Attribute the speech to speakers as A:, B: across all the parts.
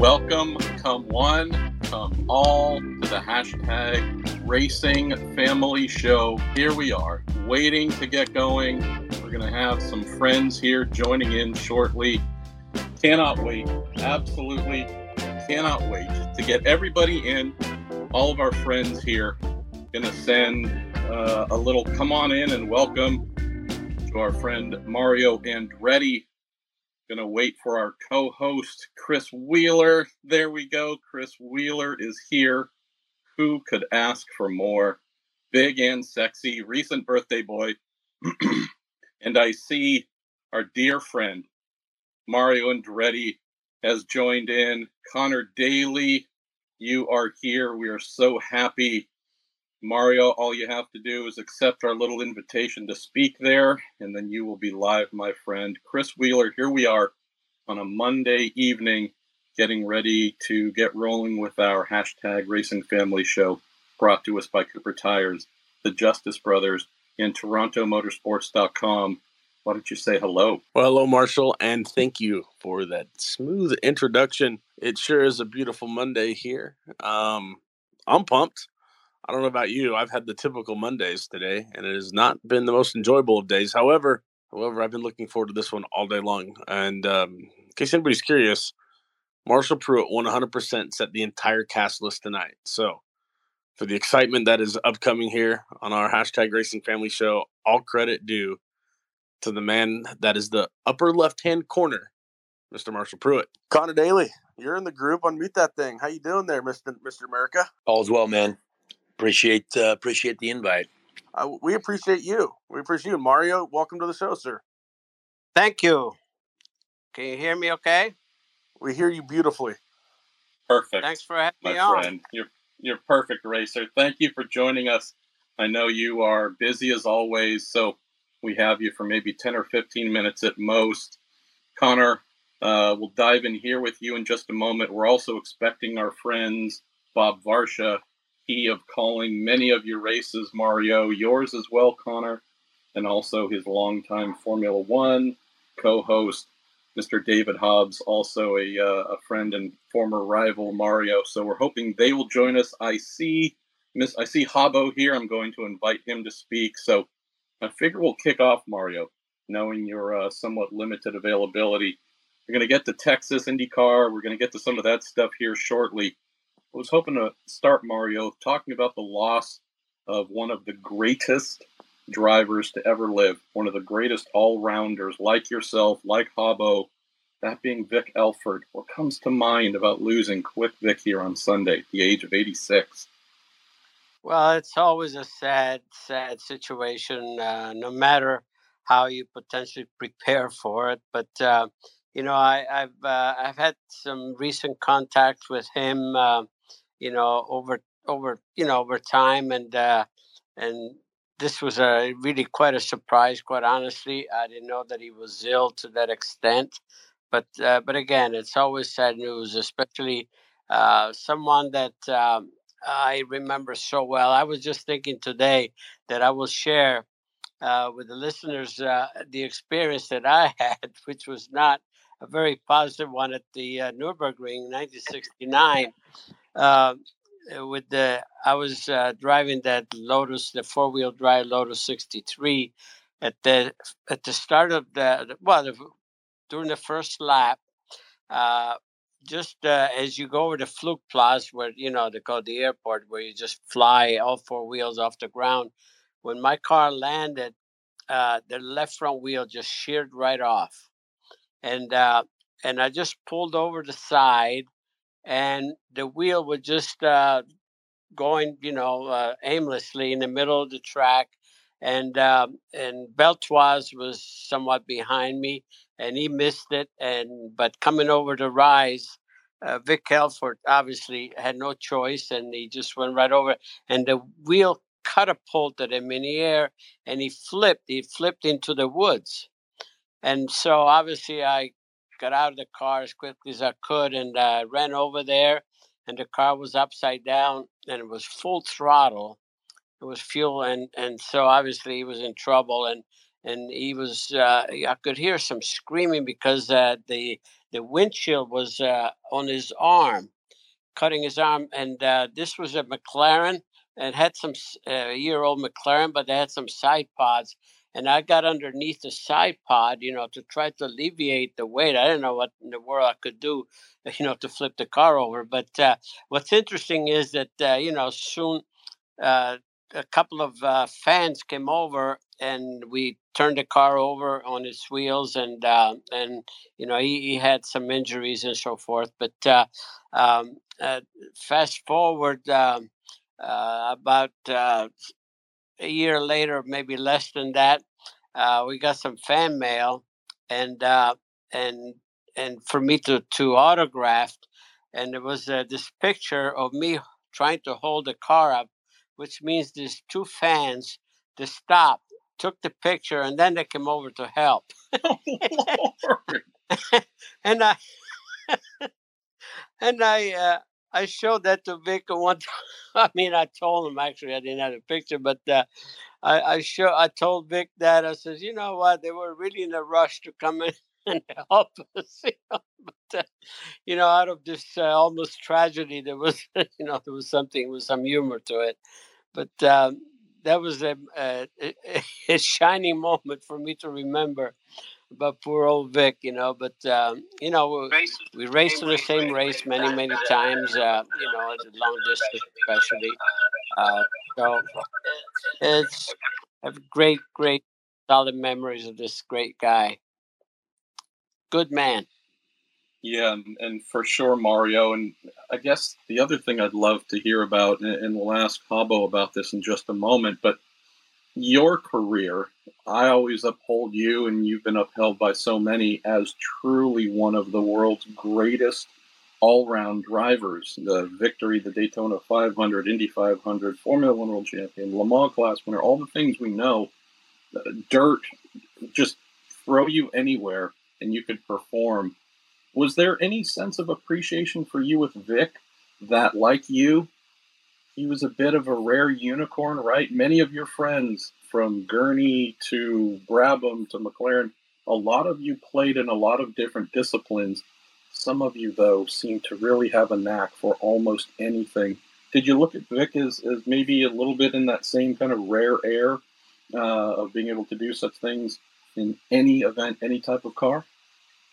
A: Welcome, come one, come all to the hashtag Racing Family Show. Here we are, waiting to get going. We're going to have some friends here joining in shortly. Cannot wait. Absolutely cannot wait to get everybody in. All of our friends here. Going to send uh, a little come on in and welcome to our friend Mario and Andretti. Gonna wait for our co-host Chris Wheeler. There we go. Chris Wheeler is here. Who could ask for more? Big and sexy, recent birthday boy. and I see our dear friend Mario Andretti has joined in. Conor Daly, you are here. We are so happy Mario, all you have to do is accept our little invitation to speak there, and then you will be live, my friend. Chris Wheeler, here we are on a Monday evening, getting ready to get rolling with our hashtag Racing Family Show, brought to us by Cooper Tires, the Justice Brothers, and TorontoMotorsports.com. Why don't you say hello?
B: Well, hello, Marshall, and thank you for that smooth introduction. It sure is a beautiful Monday here. Um, I'm pumped. I don't know about you. I've had the typical Mondays today, and it has not been the most enjoyable of days. However, however, I've been looking forward to this one all day long. And um, in case anybody's curious, Marshall Pruett 100% set the entire cast list tonight. So, for the excitement that is upcoming here on our hashtag Racing Family Show, all credit due to the man that is the upper left hand corner, Mr. Marshall Pruett. Conor Daly, you're in the group. Unmute that thing. How you doing there, Mr. Mr. America?
C: All's well, man. Appreciate uh, appreciate the invite.
B: Uh, we appreciate you. We appreciate you, Mario. Welcome to the show, sir.
D: Thank you. Can you hear me? Okay.
B: We hear you beautifully.
A: Perfect.
D: Thanks for having
A: my
D: me on.
A: friend. You're you're perfect, racer. Thank you for joining us. I know you are busy as always, so we have you for maybe ten or fifteen minutes at most. Conor, uh, we'll dive in here with you in just a moment. We're also expecting our friends Bob Varsha of calling many of your races, Mario, yours as well, Conor, and also his longtime Formula One co host, Mr. David Hobbs, also a, uh, a friend and former rival, Mario. So we're hoping they will join us. I see Miss I see Hobbo here. I'm going to invite him to speak. So I figure we'll kick off, Mario, knowing your uh, somewhat limited availability. We're going to get to Texas IndyCar. We're going to get to some of that stuff here shortly. I was hoping to start, Mario, talking about the loss of one of the greatest drivers to ever live, one of the greatest all rounders, like yourself, like Hobbo, that being Vic Elford. What comes to mind about losing Quick Vic here on Sunday the age of 86?
D: Well, it's always a sad, sad situation, uh, no matter how you potentially prepare for it. But uh, you know, I, have uh, I've had some recent contact with him. You know, over over you know over time, and uh, and this was a really quite a surprise. Quite honestly, I didn't know that he was ill to that extent. But uh, but again, it's always sad news, especially uh, someone that um, I remember so well. I was just thinking today that I will share uh, with the listeners uh, the experience that I had, which was not a very positive one at the uh, Nurburgring in 1969. Uh, with the I was uh, driving that Lotus, the four wheel drive Lotus 63, at the at the start of the well the, during the first lap. Uh, just uh, as you go over the fluke Flugplatz, where you know they call the airport, where you just fly all four wheels off the ground. When my car landed, uh, the left front wheel just sheared right off, and uh, and I just pulled over the side and the wheel was just uh, going, you know, uh, aimlessly in the middle of the track. And um, and Beltoise was somewhat behind me, and he missed it. And but coming over the rise, uh, Vic Elford obviously had no choice, and he just went right over. And the wheel catapulted him in the air, and he flipped. He flipped into the woods. And so obviously I got out of the car as quickly as I could and uh, ran over there. And the car was upside down and it was full throttle. It was fuel, and and so obviously he was in trouble. And and he was uh, I could hear some screaming because uh, the the windshield was uh, on his arm, cutting his arm, and uh, this was a McLaren and had some uh, year old McLaren, but they had some side pods. And I got underneath the side pod, you know, to try to alleviate the weight. I didn't know what in the world I could do, you know, to flip the car over. But uh, what's interesting is that, uh, you know, soon uh, a couple of uh, fans came over and we turned the car over on its wheels and uh, and you know he, he, had some injuries and so forth but uh, um, uh, fast forward um, about a year later maybe less than that uh, we got some fan mail and uh, and and for me to to autograph and it was uh, this picture of me trying to hold the car up which means there's two fans that stopped, took the picture, and then they came over to help. Oh, and I and I uh, I showed that to Vic one time. I mean, I told him actually I didn't have a picture, but uh, I I show I told Vic that I says, you know what, they were really in a rush to come in and help us. You know? But uh, you know, out of this uh, almost tragedy, there was you know there was something with some humor to it but um, that was a, a, a, shining moment for me to remember about poor old Vic, you know. But um, you know, we, we raced in the same race many, many times. Uh, you know, the long distance, especially. Uh, so it's I have great, great, solid memories of this great guy. Good man.
A: Yeah, and, and, for sure, Mario. And I guess the other thing I'd love to hear about, and we'll ask Hobbo about this in just a moment, but your career, I always uphold you, and you've been upheld by so many as truly one of the world's greatest all round drivers. The victory, the Daytona 500, Indy 500, Formula One World Champion, Le Mans Class winner, all the things we know. Uh, dirt, just throw you anywhere and you could perform was there any sense of appreciation for you with Vic that, like you, he was a bit of a rare unicorn, right? Many of your friends, from Gurney to Brabham to McLaren, a lot of you played in a lot of different disciplines. Some of you, though, seem to really have a knack for almost anything. Did you look at Vic as, as maybe a little bit in that same kind of rare air uh, of being able to do such things in any event, any type of car?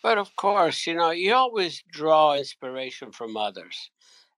D: But of course, you know, you always draw inspiration from others.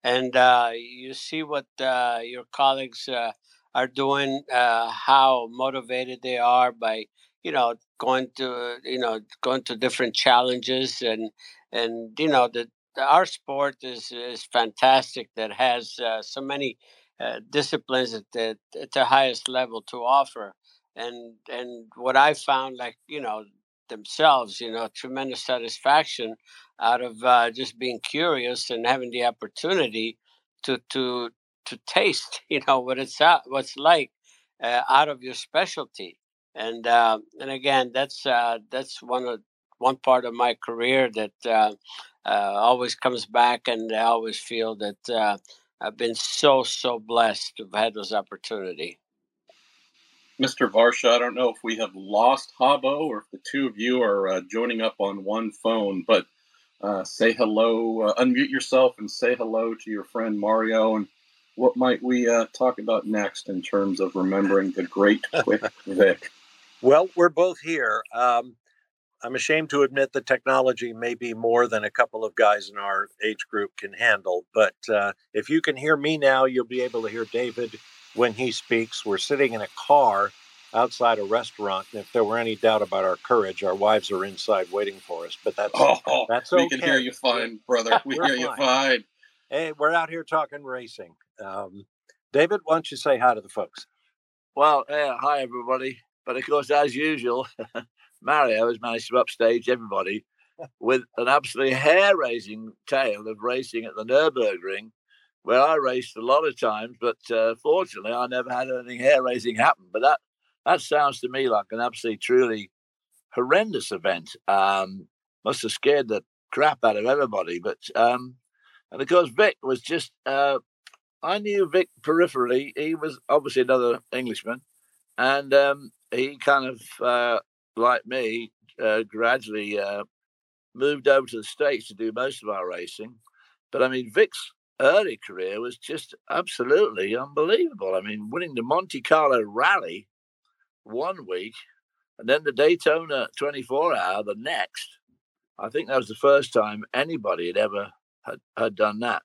D: And uh, you see what uh, your colleagues uh, are doing, uh, how motivated they are by, you know, going to, you know, going to different challenges. And, and you know, the, our sport is, is fantastic that has uh, so many uh, disciplines at the, at the highest level to offer. And, and what I found, like, you know, themselves, you know, tremendous satisfaction out of uh, just being curious and having the opportunity to to to taste, you know, what it's out, what's like uh, out of your specialty. And uh, and again, that's uh, that's one of one part of my career that uh, uh, always comes back, and I always feel that I've been so so blessed to have had those opportunity.
A: Mr. Varsha, I don't know if we have lost Hobbo or if the two of you are uh, joining up on one phone, but uh, say hello, uh, unmute yourself and say hello to your friend Mario. And what might we uh, talk about next in terms of remembering the great quick Vic?
E: Well, we're both here. Um, I'm ashamed to admit that technology may be more than a couple of guys in our age group can handle. But uh, if you can hear me now, you'll be able to hear David when he speaks. We're sitting in a car outside a restaurant, and if there were any doubt about our courage, our wives are inside waiting for us. But that's
A: oh, that's okay. We can hear you fine, brother. We hear fine. you fine.
E: Hey, we're out here talking racing. Um, David, why don't you say hi to the folks?
F: Well, yeah, hi everybody. But of course, as usual, Mario has managed to upstage everybody with an absolutely hair-raising tale of racing at the Nurburgring where I raced a lot of times, but uh, fortunately, I never had anything hair raising happen. But that that sounds to me like an absolutely truly horrendous event. Um, must have scared the crap out of everybody. But um, and of course, Vic was just. Uh, I knew Vic peripherally. He was obviously another Englishman, and um, he kind of uh, like me, uh, gradually uh, moved over to the States to do most of our racing. But I mean, Vic's early career was just absolutely unbelievable. I mean, winning the Monte Carlo Rally one week and then the Daytona 24 hour the next. I think that was the first time anybody had ever had, had done that.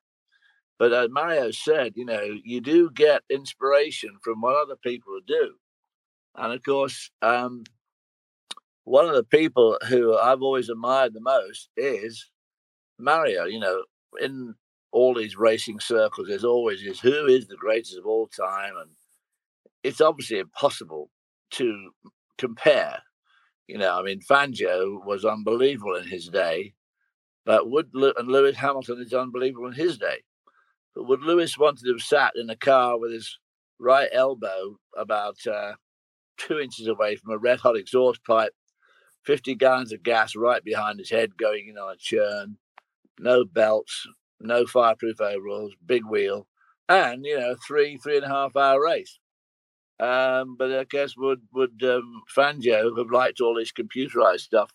F: But as Mario said, you know, you do get inspiration from what other people do. And of course, um, one of the people who I've always admired the most is Mario. You know, in all these racing circles, there's always is who is the greatest of all time, and it's obviously impossible to compare. You know, I mean, Fangio was unbelievable in his day, but would and Lewis Hamilton is unbelievable in his day. But would Lewis want to have sat in a car with his right elbow about uh, two inches away from a red hot exhaust pipe 50 gallons of gas right behind his head going in on a churn, no belts, no fireproof overalls, big wheel, and, you know, three, three and a half hour race. Um, but I guess would would um, Fangio have liked all this computerized stuff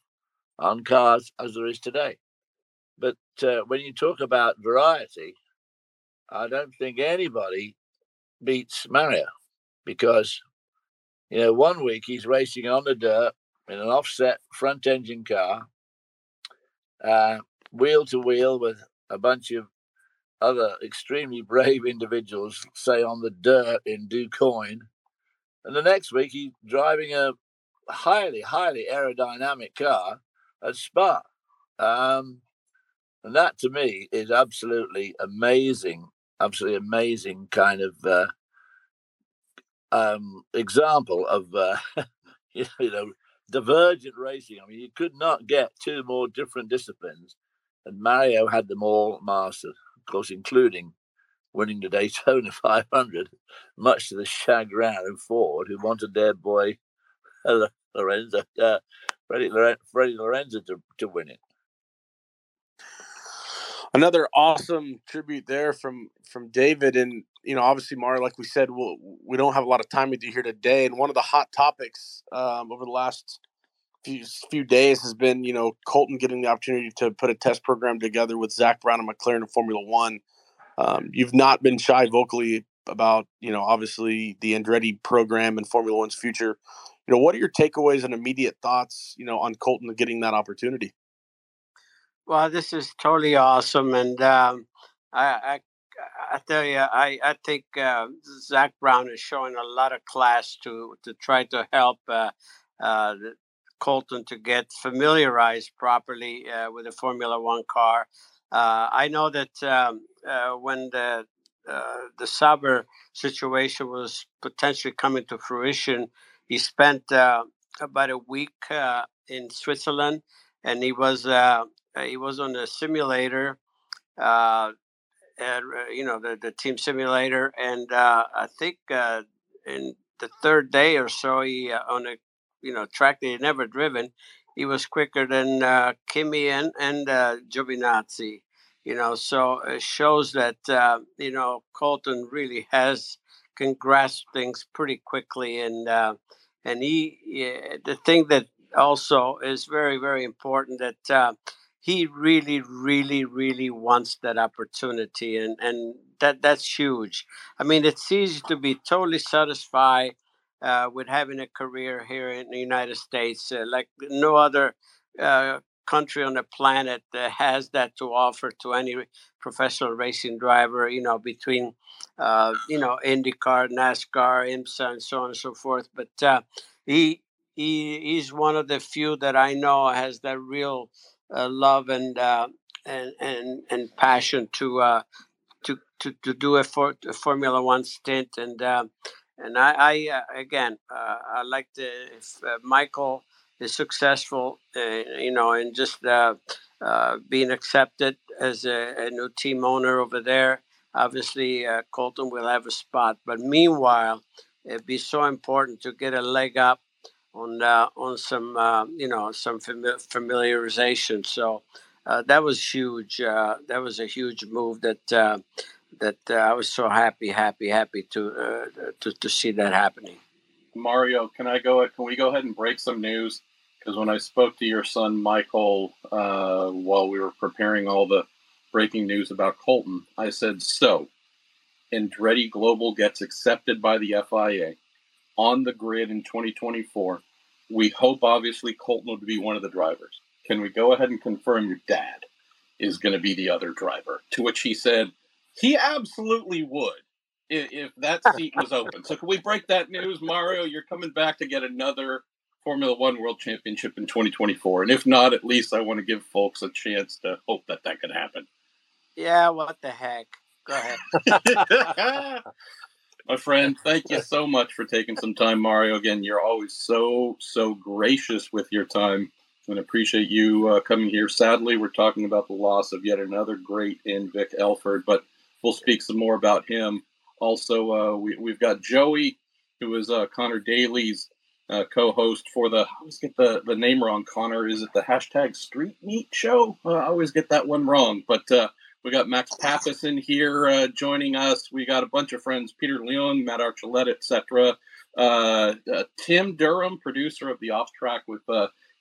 F: on cars as there is today? But uh, when you talk about variety, I don't think anybody beats Mario because you know one week he's racing on the dirt in an offset front engine car, uh, wheel to wheel with a bunch of other extremely brave individuals, say on the dirt in DuQuoin. And the next week, he's driving a highly, highly aerodynamic car at Spa. Um, and that to me is absolutely amazing, absolutely amazing kind of uh, um, example of, uh, you know, divergent racing. I mean, you could not get two more different disciplines, and Mario had them all mastered, of course, including winning the Daytona 500, much to the chagrin of Ford, who wanted their boy Lorenzo, uh, Freddie, Lorenzo, Freddie Lorenzo to, to win it.
B: Another awesome tribute there from from David, and you know, obviously, Mario, like we said, we'll, we don't have a lot of time with you here today. And one of the hot topics um, over the last few, few days has been, you know, Colton getting the opportunity to put a test program together with Zak Brown and McLaren in Formula One. Um, you've not been shy vocally about, you know, obviously the Andretti program and Formula One's future. You know, what are your takeaways and immediate thoughts, you know, on Colton getting that opportunity?
D: Well, this is totally awesome, and um, I, I I tell you, I I think uh, Zak Brown is showing a lot of class to to try to help uh, uh, Colton to get familiarized properly uh, with a Formula One car. Uh, I know that um, uh, when the the Sauber situation was potentially coming to fruition, he spent about a week in Switzerland, and he was he was on the simulator uh, you know the the team simulator, and uh, I think uh, in the third day or so, he uh, on a you know track that he never driven, he was quicker than uh, Kimi and and uh, Giovinazzi. You know, so it shows that uh, you know Colton really has can grasp things pretty quickly, and uh, and he yeah, the thing that also is very very important that uh, he really, really, really wants that opportunity, and and that that's huge. I mean, it's easy to be totally satisfied uh, with having a career here in the United States, uh, like no other uh, country on the planet has that to offer to any professional racing driver. You know, between uh, you know IndyCar, NASCAR, IMSA, and so on and so forth. But uh, he he he's one of the few that I know has that real uh, love and and and and passion to to, to to do a, for, a Formula One stint, and and I, I uh, again uh, I like to if Michael is successful, you know, and just being accepted as a, a, new team owner over there. Obviously, Colton will have a spot, but meanwhile, it'd be so important to get a leg up on uh, on some uh, you know some familiarization. So uh, that was huge. Uh, that was a huge move that uh, that uh, I was so happy, happy, happy to, to to see that happening.
A: Mario, can I go? Can we go ahead and break some news? because when I spoke to your son Michael uh, while we were preparing all the breaking news about Colton, I said, "So, Andretti Global gets accepted by the FIA on the grid in 2024. We hope, obviously, Colton would be one of the drivers. Can we go ahead and confirm your dad is going to be the other driver?" To which he said, "He absolutely would." if that seat was open. So can we break that news, Mario? You're coming back to get another Formula One World Championship in 2024, and if not, at least I want to give folks a chance to hope that that can happen.
D: Yeah, what the heck? Go ahead.
A: My friend, thank you so much for taking some time, Mario. Again, you're always so so gracious with your time, and appreciate you uh, coming here. Sadly, we're talking about the loss of yet another great in Vic Elford, but we'll speak some more about him also, uh, we, we've got Joey, who is uh, Conor Daly's uh, co-host for the. I always get the, the name wrong. Conor, is it the hashtag Street Meat Show? Uh, I always get that one wrong. But uh, we got Max Papis in here uh, joining us. We got a bunch of friends: Peter Leon, Matt Archuleta, etc. Tim Durham, producer of the Off Track with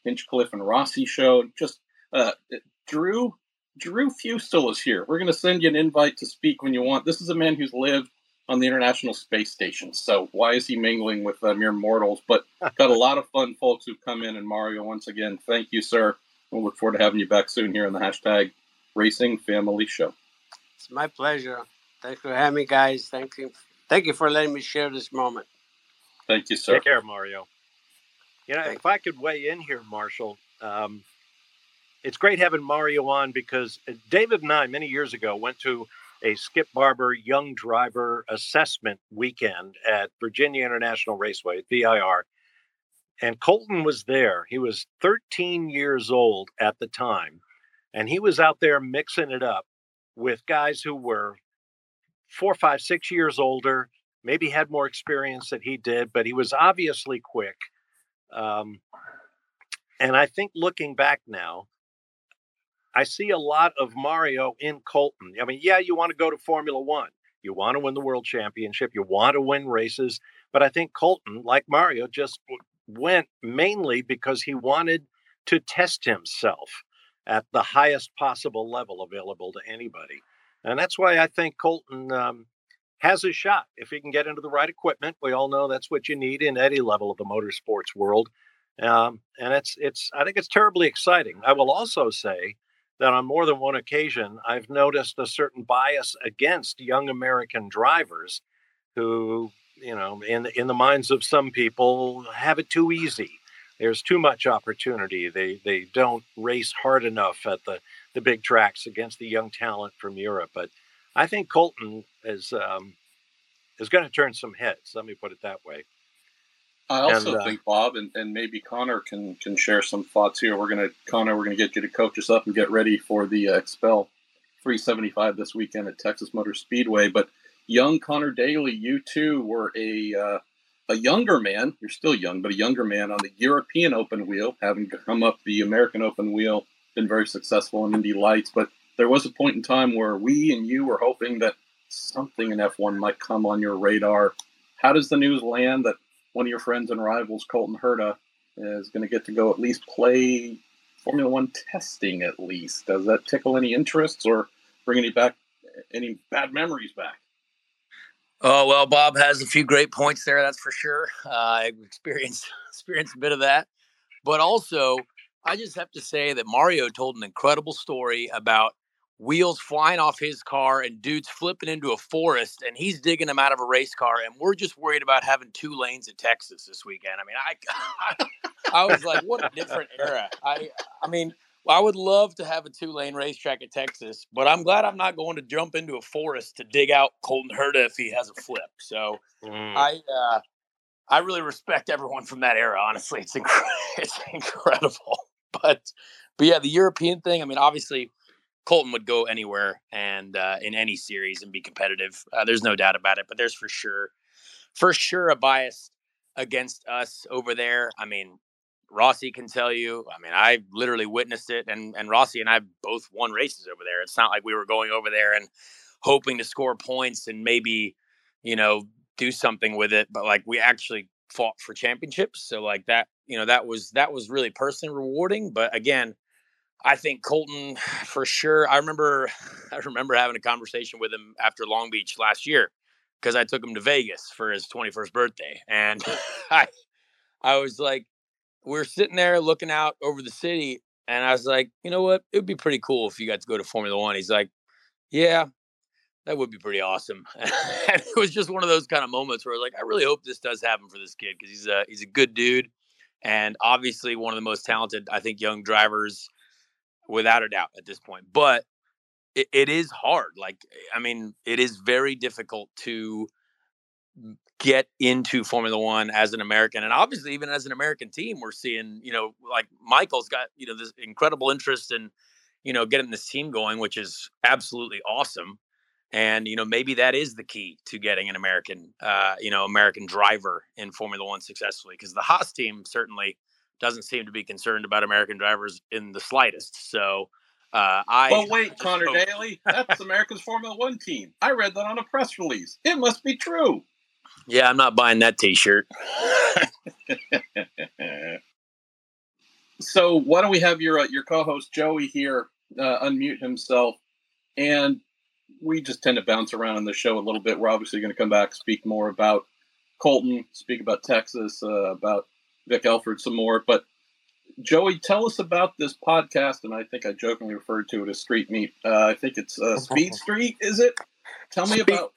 A: Hinchcliffe and Rossi show. Just Drew Drew Feustel is here. We're going to send you an invite to speak when you want. This is a man who's lived on the International Space Station. So why is he mingling with uh, mere mortals? But got a lot of fun folks who've come in. And Mario, once again, thank you, sir. We'll look forward to having you back soon here on the hashtag Racing Family Show.
D: It's my pleasure. Thanks for having me, guys. Thank you. Thank you for letting me share this moment.
A: Thank you, sir.
E: Take care, Mario. You know, if I could weigh in here, Marshall, um, it's great having Mario on because uh, David and I, many years ago, went to a Skip Barber Young Driver Assessment Weekend at Virginia International Raceway, VIR. And Colton was there. He was 13 years old at the time. And he was out there mixing it up with guys who were four, five, six years older, maybe had more experience than he did, but he was obviously quick. Um, and I think looking back now, I see a lot of Mario in Colton. I mean, yeah, you want to go to Formula One, you want to win the world championship, you want to win races. But I think Colton, like Mario, just went mainly because he wanted to test himself at the highest possible level available to anybody. And that's why I think Colton um, has a shot if he can get into the right equipment. We all know that's what you need in any level of the motorsports world. Um, and it's it's I think it's terribly exciting. I will also say that on more than one occasion, I've noticed a certain bias against young American drivers who, you know, in in the minds of some people, have it too easy. There's too much opportunity. They they don't race hard enough at the the big tracks against the young talent from Europe. But I think Colton is um, is going to turn some heads. Let me put it that way.
A: I also and, uh, think Bob and, and maybe Conor can can share some thoughts here. We're gonna Conor, we're gonna get you to coach us up and get ready for the uh, XPEL 375 this weekend at Texas Motor Speedway. But young Conor Daly, you too were a uh, a younger man. You're still young, but a younger man on the European Open wheel, having come up the American Open wheel, been very successful in Indy Lights. But there was a point in time where we and you were hoping that something in F1 might come on your radar. How does the news land that one of your friends and rivals, Colton Herta, is going to get to go at least play Formula One testing. At least does that tickle any interests or bring any back any bad memories back?
C: Oh well, Bob has a few great points there. That's for sure. Uh, I experienced experienced a bit of that, but also I just have to say that Mario told an incredible story about wheels flying off his car and dudes flipping into a forest and he's digging them out of a race car and we're just worried about having two lanes in Texas this weekend. I mean, I I, I was like, what a different era. I I mean, I would love to have a two lane racetrack at Texas, but I'm glad I'm not going to jump into a forest to dig out Colton Herta if he has a flip. So mm. I uh, I really respect everyone from that era. Honestly, it's inc- it's incredible. But but yeah, the European thing. I mean, obviously Colton would go anywhere and uh, in any series and be competitive. Uh, there's no doubt about it. But there's for sure, for sure, a bias against us over there. I mean, Rossi can tell you. I mean, I literally witnessed it, and and Rossi and I both won races over there. It's not like we were going over there and hoping to score points and maybe, you know, do something with it. But like we actually fought for championships. So like that you know that was that was really personally rewarding. But again, I think Colton for sure. I remember I remember having a conversation with him after Long Beach last year because I took him to Vegas for his 21st birthday, and I I was like, we are sitting there looking out over the city, and I was like, you know what, it would be pretty cool if you got to go to Formula One. He's like, yeah, that would be pretty awesome. and it was just one of those kind of moments where I like, I really hope this does happen for this kid because he's a he's a good dude, and obviously one of the most talented, I think, young drivers, without a doubt, at this point. But it, it is hard. Like, I mean, it is very difficult to get into Formula One as an American. And obviously, even as an American team, we're seeing, you know, like Michael's got, you know, this incredible interest in, you know, getting this team going, which is absolutely awesome. And, you know, maybe that is the key to getting an American, uh, you know, American driver in Formula One successfully, because the Haas team certainly doesn't seem to be concerned about American drivers in the slightest. So, uh, I
A: well, wait, Conor hope. Daly, that's America's Formula One team. I read that on a press release. It must be true.
C: Yeah, I'm not buying that T-shirt.
A: so why don't we have your uh, your co-host Joey here uh, unmute himself, and we just tend to bounce around on the show a little bit. We're obviously going to come back, speak more about Colton, speak about Texas, uh, about Vic Elford some more. But Joey, tell us about this podcast, and I think I jokingly referred to it as Street Meet. Uh, I think it's uh, Speed Street, is it? Tell me Speed, about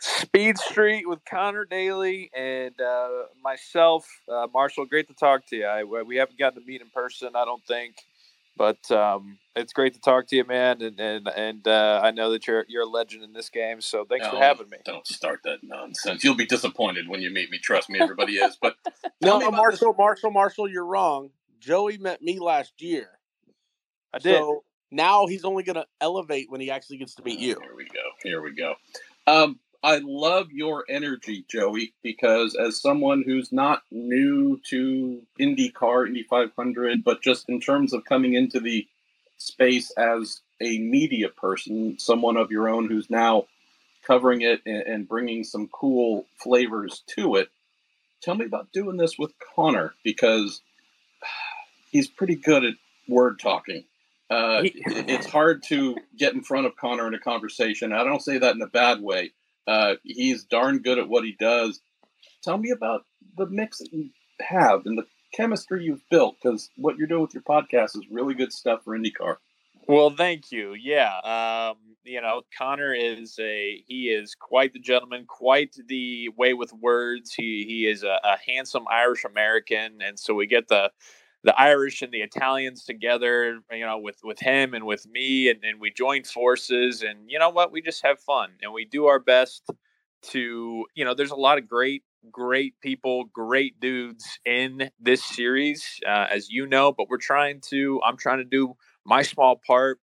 G: Speed Street with Conor Daly and uh, myself, uh, Marshall. Great to talk to you. I, we haven't gotten to meet in person, I don't think, but um, it's great to talk to you, man. And and, and uh, I know that you're you're a legend in this game, so thanks no, for having me.
A: Don't start that nonsense. You'll be disappointed when you meet me. Trust me, everybody is. But
B: no, Marshall, Marshall, Marshall, you're wrong. Joey met me last year.
G: I did. So
B: now he's only going to elevate when he actually gets to meet you.
A: Here we go. Here we go. Um, I love your energy, Joey, because as someone who's not new to IndyCar, Indy 500, but just in terms of coming into the space as a media person, someone of your own who's now covering it and, and bringing some cool flavors to it, tell me about doing this with Conor because he's pretty good at word talking. Uh, it's hard to get in front of Conor in a conversation. I don't say that in a bad way uh, he's darn good at what he does. Tell me about the mix that you have and the chemistry you've built, because what you're doing with your podcast is really good stuff for IndyCar.
G: Well, thank you. Yeah, um, you know, Conor is a he is quite the gentleman, quite the way with words. He he is a, a handsome Irish American, and so we get the the Irish and the Italians together, you know, with with him and with me, and, and we join forces, and you know what, we just have fun and we do our best to, you know, there's a lot of great great people, great dudes in this series, uh, as you know. But we're trying to, I'm trying to do my small part.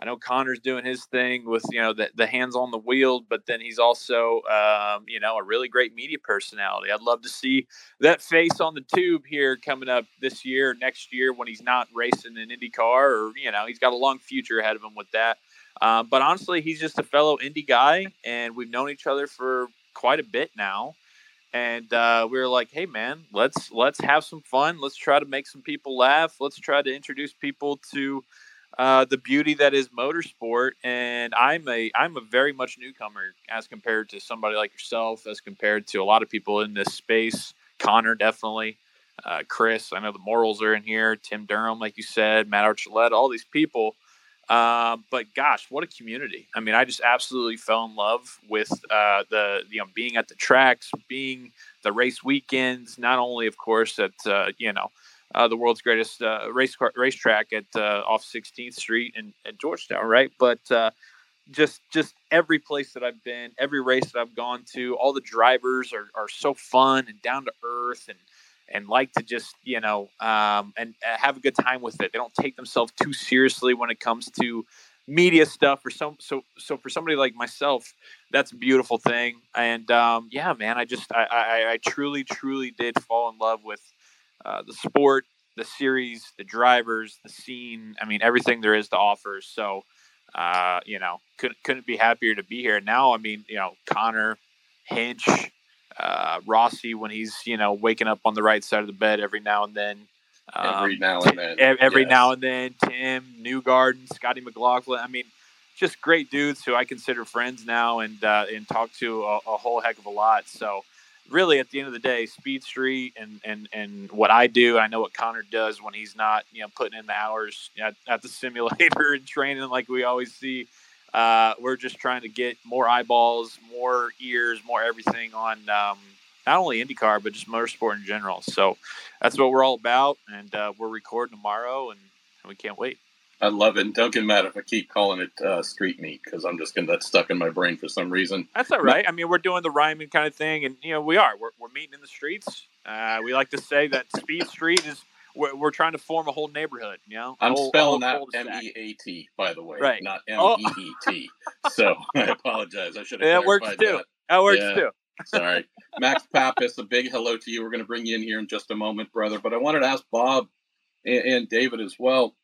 G: I know Conor's doing his thing with you know the, the hands on the wheel, but then he's also um, you know a really great media personality. I'd love to see that face on the tube here coming up this year, next year when he's not racing an IndyCar, or you know he's got a long future ahead of him with that. Um, but honestly, he's just a fellow Indy guy, and we've known each other for quite a bit now. And uh, we were like, "Hey, man, let's let's have some fun. Let's try to make some people laugh. Let's try to introduce people to." Uh, the beauty that is motorsport. And I'm a I'm a very much newcomer as compared to somebody like yourself, as compared to a lot of people in this space. Conor definitely, uh, Chris. I know the Morals are in here. Tim Durham, like you said, Matt Archuleta, all these people. Uh, but gosh, what a community! I mean, I just absolutely fell in love with uh, the you know being at the tracks, being the race weekends. Not only, of course, at uh, you know the world's greatest uh, race car, racetrack at uh, off 16th Street in, Georgetown, right? But uh, just just every place that I've been, every race that I've gone to, all the drivers are, are so fun and down to earth and and like to just you know um, and uh, have a good time with it. They don't take themselves too seriously when it comes to media stuff or some so so for somebody like myself that's a beautiful thing and um, yeah man i just I, I, I truly truly did fall in love with uh, the sport, the series, the drivers, the scene. I mean, everything there is to offer. So, uh, you know, couldn't couldn't be happier to be here. Now, I mean, you know, Conor, Hinch, uh, Rossi when he's you know waking up on the right side of the bed every now and then.
A: Um, every now and then.
G: Every yes. now and then, Tim Newgarden, Scotty McLaughlin. I mean, just great dudes who I consider friends now and uh, and talk to a, a, whole heck of a lot. So really, at the end of the day, Speed Street and and and what I do, I know what Conor does when he's not you know putting in the hours at, at the simulator and training like we always see. Uh, we're just trying to get more eyeballs, more ears, more everything on um, not only IndyCar but just motorsport in general. So that's what we're all about, and uh, we're recording tomorrow, and, and we can't wait.
A: I love it. And don't get mad if I keep calling it uh, street meat because I'm just getting that stuck in my brain for some reason.
G: That's all right. I mean, we're doing the rhyming kind of thing, and you know, we are. We're, we're meeting in the streets. Uh, we like to say that Speed Street is. We're, we're trying to form a whole neighborhood. You know,
A: I'm
G: whole,
A: spelling that M E A T, by the way,
G: right?
A: Not M E E T. So I apologize. I should have.
G: That works too.
A: That,
G: that works yeah. too.
A: Sorry, Max Papis. A big hello to you. We're going to bring you in here in just a moment, brother. But I wanted to ask Bob and, and David as well.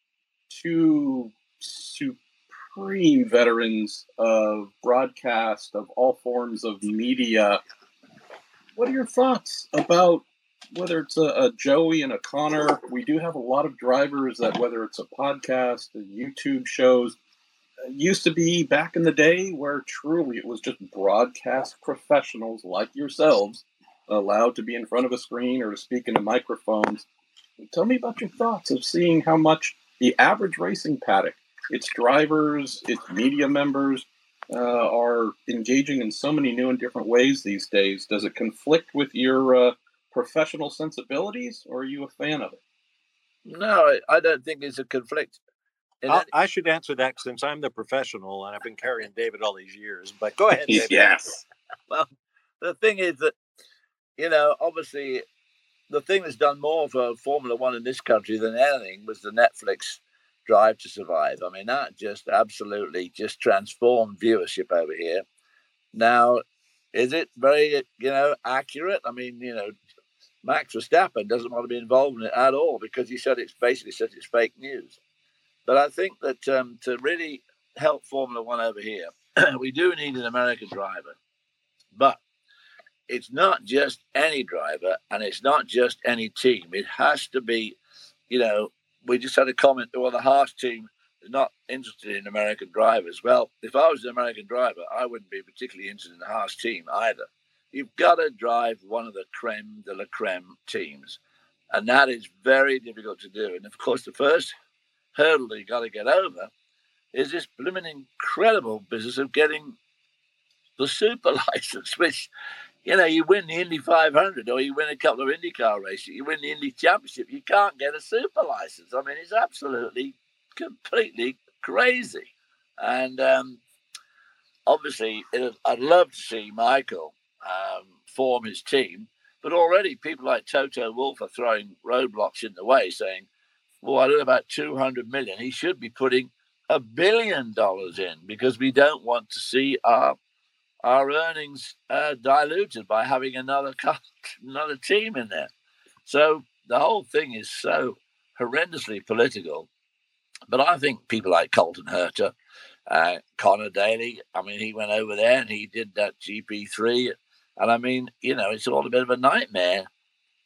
A: Two supreme veterans of broadcast, of all forms of media. What are your thoughts about whether it's a, a, Joey and a Conor? We do have a lot of drivers that, whether it's a podcast, a YouTube shows, uh, used to be back in the day where truly it was just broadcast professionals like yourselves allowed to be in front of a screen or to speak into microphones. Tell me about your thoughts of seeing how much the average racing paddock its drivers, its media members uh, are engaging in so many new and different ways these days. Does it conflict with your uh, professional sensibilities, or are you a fan of it?
F: No, I don't think it's a conflict.
E: I, I should answer that since I'm the professional and I've been carrying David all these years. But go ahead. David.
A: yes.
F: well, the thing is that you know, obviously, the thing that's done more for Formula One in this country than anything was the Netflix Drive to Survive. I mean, that just absolutely just transformed viewership over here. Now, is it very, you know, accurate? I mean, you know, Max Verstappen doesn't want to be involved in it at all because he said it's basically said it's fake news. But I think that um, to really help Formula One over here, we do need an American driver. But it's not just any driver and it's not just any team. It has to be, you know, we just had a comment that well, the Haas team is not interested in American drivers. Well, if I was an American driver, I wouldn't be particularly interested in the Haas team either. You've got to drive one of the creme de la creme teams, and that is very difficult to do. And of course, the first hurdle that you got to get over is this blooming incredible business of getting the super license, which you know, you win the Indy 500 or you win a couple of IndyCar races, you win the Indy Championship, you can't get a super license. I mean, it's absolutely, completely crazy. And um, obviously, it, I'd love to see Michael um, form his team, but already people like Toto Wolff are throwing roadblocks in the way, saying, well, I don't know about 200 million. He should be putting a billion dollars in because we don't want to see our our earnings uh, diluted by having another another team in there. So the whole thing is so horrendously political. But I think people like Colton Herta, uh, Conor Daly, I mean, he went over there and he did that GP3. And I mean, you know, it's all a bit of a nightmare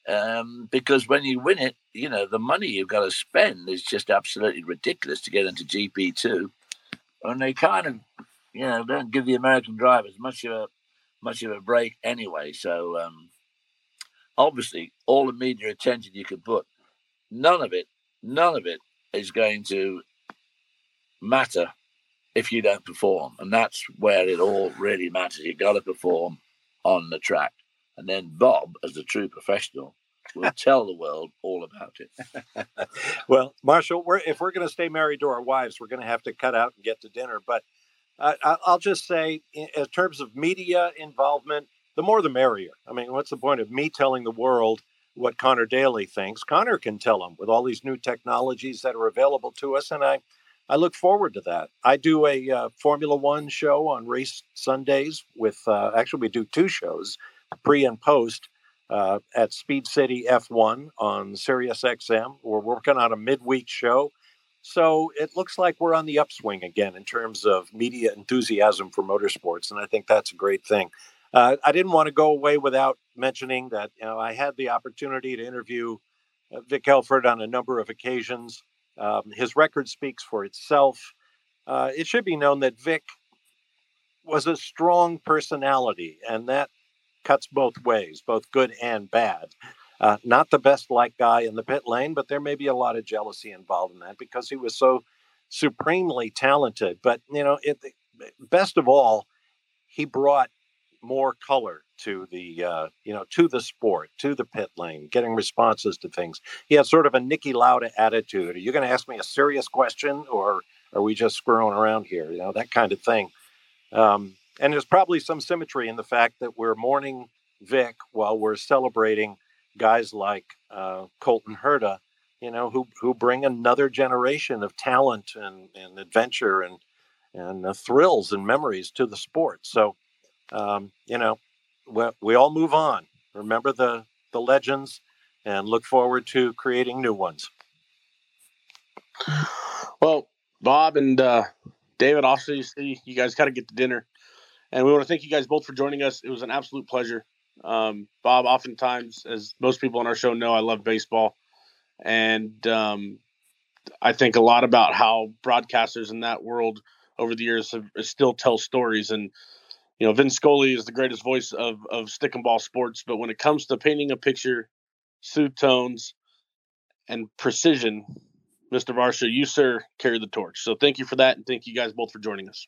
F: um, because when you win it, you know, the money you've got to spend is just absolutely ridiculous to get into GP2. And they kind of you know, don't give the American drivers much of a much of a break anyway. So um, obviously, all the media attention you can put, none of it, none of it is going to matter if you don't perform, and that's where it all really matters. You've got to perform on the track, and then Bob, as a true professional, will tell the world all about it.
E: well, Marshall, we're, if we're going to stay married to our wives, we're going to have to cut out and get to dinner. But I, will just say, in, in terms of media involvement, the more the merrier. I mean, what's the point of me telling the world what Conor Daly thinks? Conor can tell them with all these new technologies that are available to us, and I, I look forward to that. I do a uh, Formula One show on race Sundays with, uh, actually, we do two shows, pre and post. Uh, at Speed City F1 on Sirius XM. We're working on a midweek show so it looks like we're on the upswing again in terms of media enthusiasm for motorsports, and I think that's a great thing. Uh, I didn't want to go away without mentioning that you know I had the opportunity to interview uh, Vic Elford on a number of occasions. Um, his record speaks for itself. Uh, it should be known that Vic was a strong personality, and that cuts both ways, both good and bad. Uh, not the best like guy in the pit lane, but there may be a lot of jealousy involved in that because he was so supremely talented. But you know, it, best of all, he brought more color to the uh, you know to the sport, to the pit lane, getting responses to things. He had sort of a Niki Lauda attitude. Are you going to ask me a serious question, or are we just screwing around here? You know that kind of thing. Um, and there's probably some symmetry in the fact that we're mourning Vic while we're celebrating guys like uh, Colton Herta, you know, who who bring another generation of talent and, and adventure and and uh, thrills and memories to the sport. So um, you know, we, we all move on. Remember the the legends, and look forward to creating new ones.
B: Well, Bob and uh, David, obviously, you guys got to get to dinner, and we want to thank you guys both for joining us. It was an absolute pleasure. Um, Bob, oftentimes, as most people on our show know, I love baseball, and um, I think a lot about how broadcasters in that world over the years have, still tell stories and you know, Vin Scully is the greatest voice of of stick and ball sports, but when it comes to painting a picture, soothe tones, and precision, Mr. Varsha, you sir carry the torch. So thank you for that, and thank you guys both for joining us.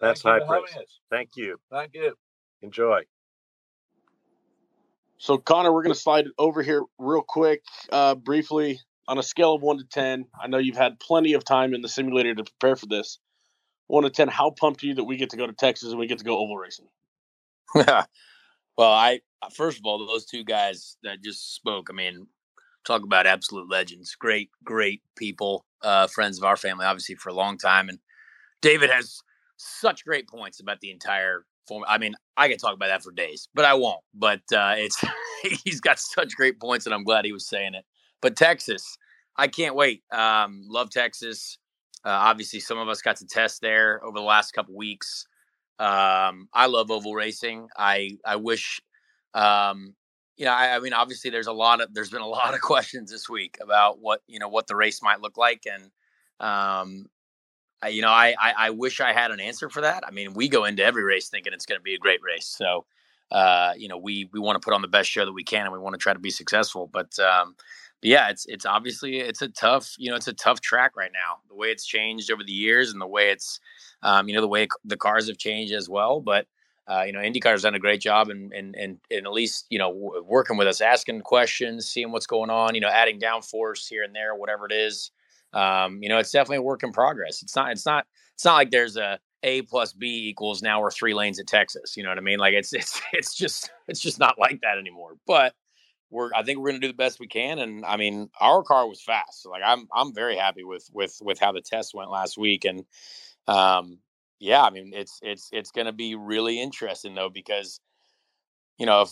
E: That's high praise. Thank you.
F: Thank you.
E: Enjoy.
B: So Conor, we're going to slide over here real quick, uh, briefly on a scale of one to ten. I know you've had plenty of time in the simulator to prepare for this one to ten, how pumped are you that we get to go to Texas and we get to go oval racing?
C: well, I first of all, those two guys that just spoke. I mean, talk about absolute legends. Great, great people, uh, friends of our family, obviously for a long time. And David has such great points about the entire form. I mean, I could talk about that for days, but I won't. But uh, it's he's got such great points, and I'm glad he was saying it. But Texas, I can't wait. Um, love Texas. Uh, obviously, some of us got to test there over the last couple weeks. Um, I love oval racing. I I wish, um, you know, I, I, mean, obviously, there's a lot of there's been a lot of questions this week about what you know what the race might look like, and um, I, you know, I, I, I wish I had an answer for that. I mean, we go into every race thinking it's going to be a great race, so uh, you know, we we want to put on the best show that we can, and we want to try to be successful. But um, but yeah, it's it's obviously it's a tough you know it's a tough track right now. The way it's changed over the years and the way it's um, you know the way the cars have changed as well. But uh, you know IndyCar's done a great job and and and and at least you know w- working with us, asking questions, seeing what's going on. You know, adding downforce here and there, whatever it is. Um, you know, it's definitely a work in progress. It's not it's not it's not like there's a a plus B equals now we're three lanes at Texas. You know what I mean? Like it's it's it's just it's just not like that anymore. But we're I think we're going to do the best we can. And I mean, our car was fast. So like I'm I'm very happy with with with how the test went last week. And um, yeah, I mean it's it's it's going to be really interesting though because you know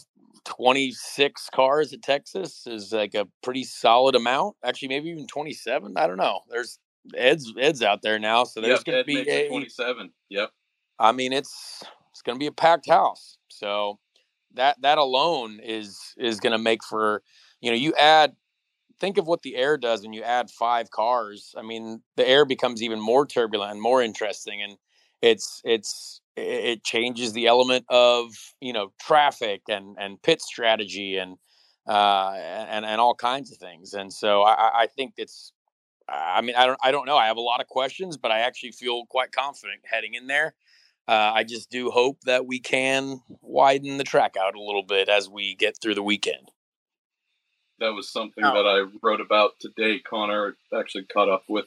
C: 26 cars at Texas is like a pretty solid amount. Actually, maybe even 27. I don't know. There's Ed's Ed's out there now, so there's
A: yep,
C: going to be a
A: 27. Yep.
C: I mean, it's it's going to be a packed house. So that that alone is is going to make for you know you add think of what the air does when you add five cars i mean the air becomes even more turbulent and more interesting and it's it's it changes the element of you know traffic and and pit strategy and uh and and all kinds of things and so i i think it's i mean i don't i don't know i have a lot of questions but i actually feel quite confident heading in there uh, I just do hope that we can widen the track out a little bit as we get through the weekend.
A: That was something oh. that I wrote about today. Conor actually caught up with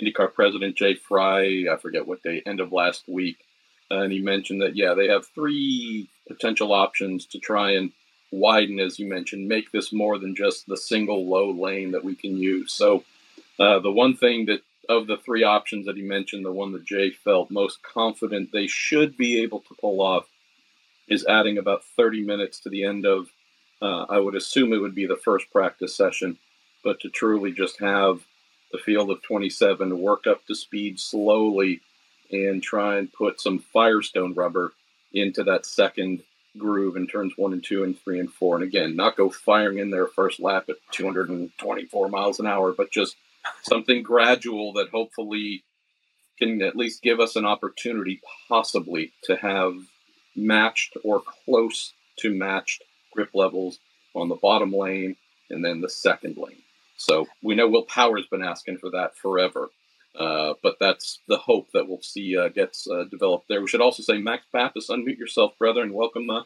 A: IndyCar president Jay Frye. I forget what day, end of last week, and he mentioned that yeah, they have three potential options to try and widen, as you mentioned, make this more than just the single low lane that we can use. So uh, the one thing that of the three options that he mentioned, the one that Jay felt most confident they should be able to pull off is adding about 30 minutes to the end of, uh, I would assume it would be the first practice session, but to truly just have the field of 27 work up to speed slowly and try and put some Firestone rubber into that second groove in turns one and two and three and four. And again, not go firing in their first lap at 224 miles an hour, but just something gradual that hopefully can at least give us an opportunity, possibly, to have matched or close to matched grip levels on the bottom lane and then the second lane. So we know Will Power's been asking for that forever. Uh, but that's the hope that we'll see uh, gets uh, developed there. We should also say, Max Papis, unmute yourself, brother, and welcome, uh,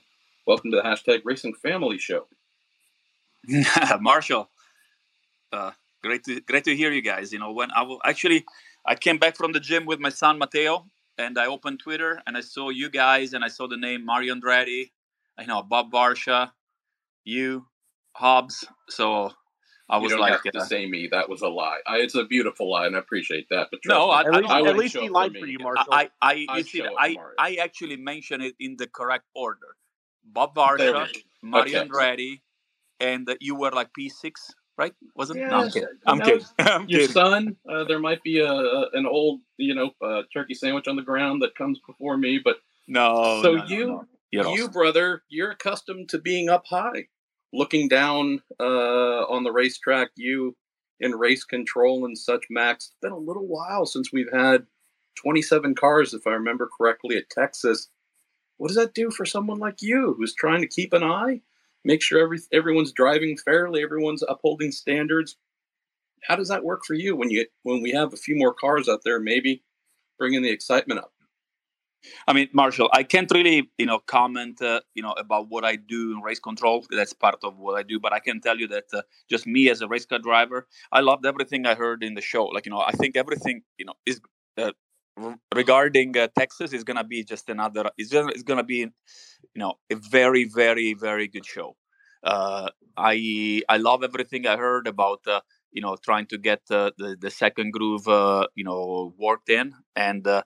A: welcome to the hashtag Racing Family Show.
H: Marshall, uh, great to great to hear you guys. You know, when I will actually, I came back from the gym with my son Matteo, and I opened Twitter and I saw you guys, and I saw the name Mario Andretti, you know, Bob Varsha, you, Hobbs. So I was
A: you don't
H: like,
A: have to
H: uh,
A: say me. That was a lie. I, it's a beautiful lie, and I appreciate that. But
H: No,
A: trust
H: I-
A: me,
H: At least- at
I: least he lied
A: me
I: for you. Marshall.
H: I, I,
A: I'd
H: you see,
A: show
H: I, I actually mentioned it in the correct order. Bob
A: There we
H: Varsha,
A: go.
H: Mario
A: Okay.
H: Andretti, and uh, you were like P six, right? Wasn't? No, I'm kidding. I'm kidding. I'm
A: Your
H: kidding.
A: son, uh, there might be a, a an old, you know, uh, turkey sandwich on the ground that comes before me, but
H: No.
A: so
H: no, no,
A: you,
H: no. You're
A: you
H: awesome.
A: brother, you're accustomed to being up high, looking down uh, on the racetrack. You in race control and such, Max. It's been a little while since we've had 27 cars, if I remember correctly, at Texas. What does that do for someone like you who's trying to keep an eye, make sure every everyone's driving fairly, everyone's upholding standards? How does that work for you when you when we have a few more cars out there, maybe bringing the excitement up?
H: I mean, Marshall, I can't really, you know, comment, uh, you know, about what I do in race control. That's part of what I do. But I can tell you that uh, just me as a race car driver, I loved everything I heard in the show. Like, you know, I think everything, you know, is uh, regarding uh, Texas is gonna be just another. It's gonna, it's gonna be, you know, a very, very, very good show. Uh, I I love everything I heard about. Uh, you know, trying to get uh, the the second groove, uh, you know, worked in, and uh,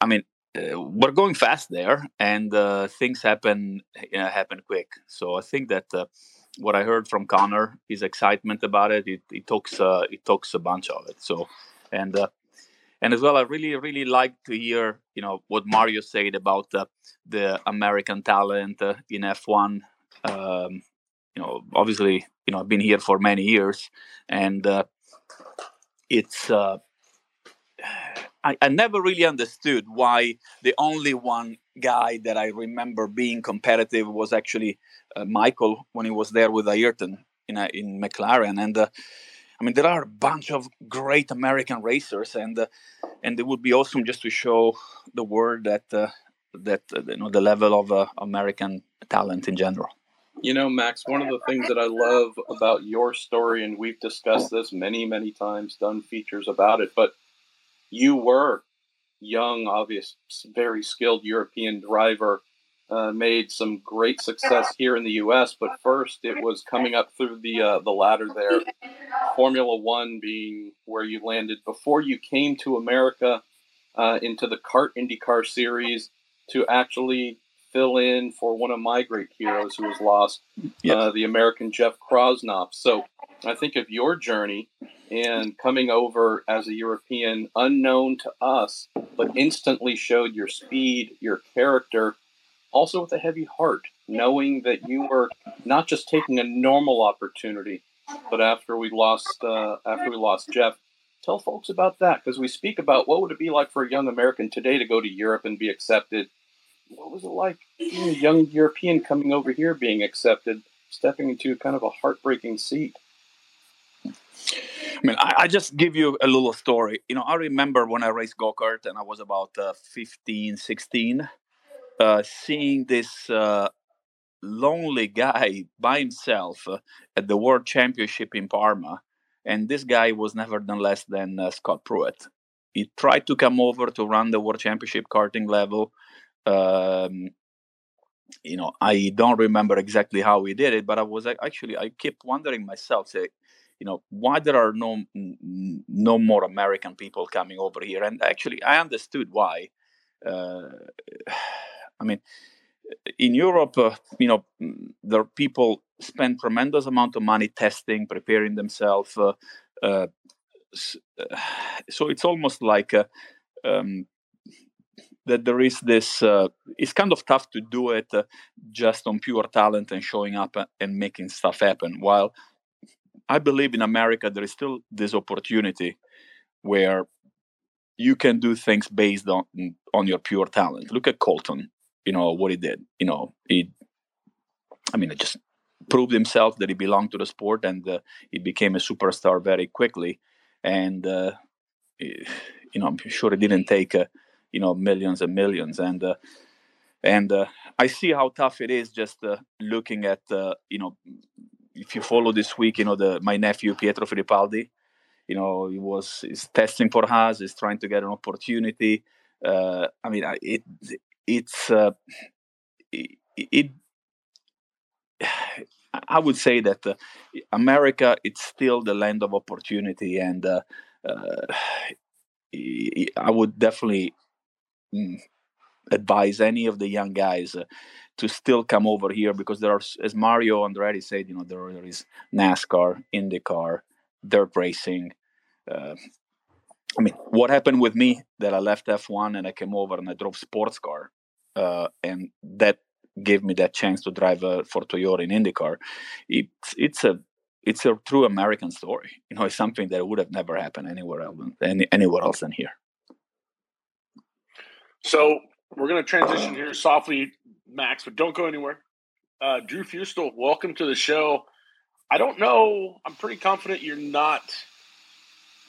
H: I mean, uh, we're going fast there, and uh, things happen happen quick. So I think that uh, what I heard from Conor, his excitement about it, it, it talks uh, it talks a bunch of it. So and uh, and as well, I really really like to hear you know what Mario said about the American talent in F1. Um, you know, obviously, you know, I've been here for many years, and it's. I, I never really understood why the only one guy that I remember being competitive was actually uh, Michael when he was there with Ayrton in in McLaren, and uh, I mean there are a bunch of great American racers, and uh, and it would be awesome just to show the world that uh, that uh, you know the level of American talent in general.
A: You know, Max, one of the things that I love about your story, and we've discussed this many, many times, done features about it, but you were young, obvious, very skilled European driver, uh, made some great success here in the U.S. But first, it was coming up through the uh, the ladder there, Formula One being where you landed before you came to America uh, into the CART IndyCar series to actually fill in for one of my great heroes who was lost,
H: Yep.
A: uh, the American Jeff Krosnoff. So I think of your journey and coming over as a European, unknown to us, but instantly showed your speed, your character, also with a heavy heart, knowing that you were not just taking a normal opportunity, but after we lost uh, after we lost Jeff. Tell folks about that because we speak about what would it be like for a young American today to go to Europe and be accepted. What was it like being a young European coming over here, being accepted, stepping into kind of a heartbreaking seat?
H: I mean, I, I just give you a little story. You know, I remember when I raced go kart and I was about uh, 15, 16, uh, seeing this uh, lonely guy by himself uh, at the World Championship in Parma. And this guy was never done less than uh, Scott Pruett. He tried to come over to run the World Championship karting level. Um, you know, I don't remember exactly how he did it, but I was actually I kept wondering myself, say, you know, why there are no no more American people coming over here? And actually, I understood why. Uh, I mean, in Europe, uh, you know, mm, are people spend tremendous amount of money testing, preparing themselves. Uh, uh, uh, so it's almost like uh, um, that there is this. Uh, it's kind of tough to do it uh, just on pure talent and showing up and making stuff happen. While I believe in America, there is still this opportunity where you can do things based on on your pure talent. Look at Colton. You know what he did. You know he. I mean, it just proved himself that he belonged to the sport, and uh, he became a superstar very quickly. And uh, you know, I'm sure it didn't take uh, you know millions and millions. And uh, and uh, I see how tough it is just uh, looking at you know, if you follow this week, you know, the my nephew Pietro Fittipaldi. You know, he was is testing for Haas, he's trying to get an opportunity. Uh, I mean, it it's it, it I would say that uh, America it's still the land of opportunity, and uh, uh, I would definitely mm, advise any of the young guys uh, to still come over here because there are, as Mario Andretti said, you know, there, there is NASCAR, IndyCar, dirt racing. Uh, I mean, what happened with me that I left F1 and I came over and I drove sports car, uh, and that gave me that chance to drive uh, for Toyota in IndyCar. It's it's a it's a true American story. You know, it's something that would have never happened anywhere else, any, anywhere else than here.
B: So we're going to transition here softly, Max, but don't go anywhere. Uh, Drew Feustel, welcome to the show. I don't know. I'm pretty confident you're not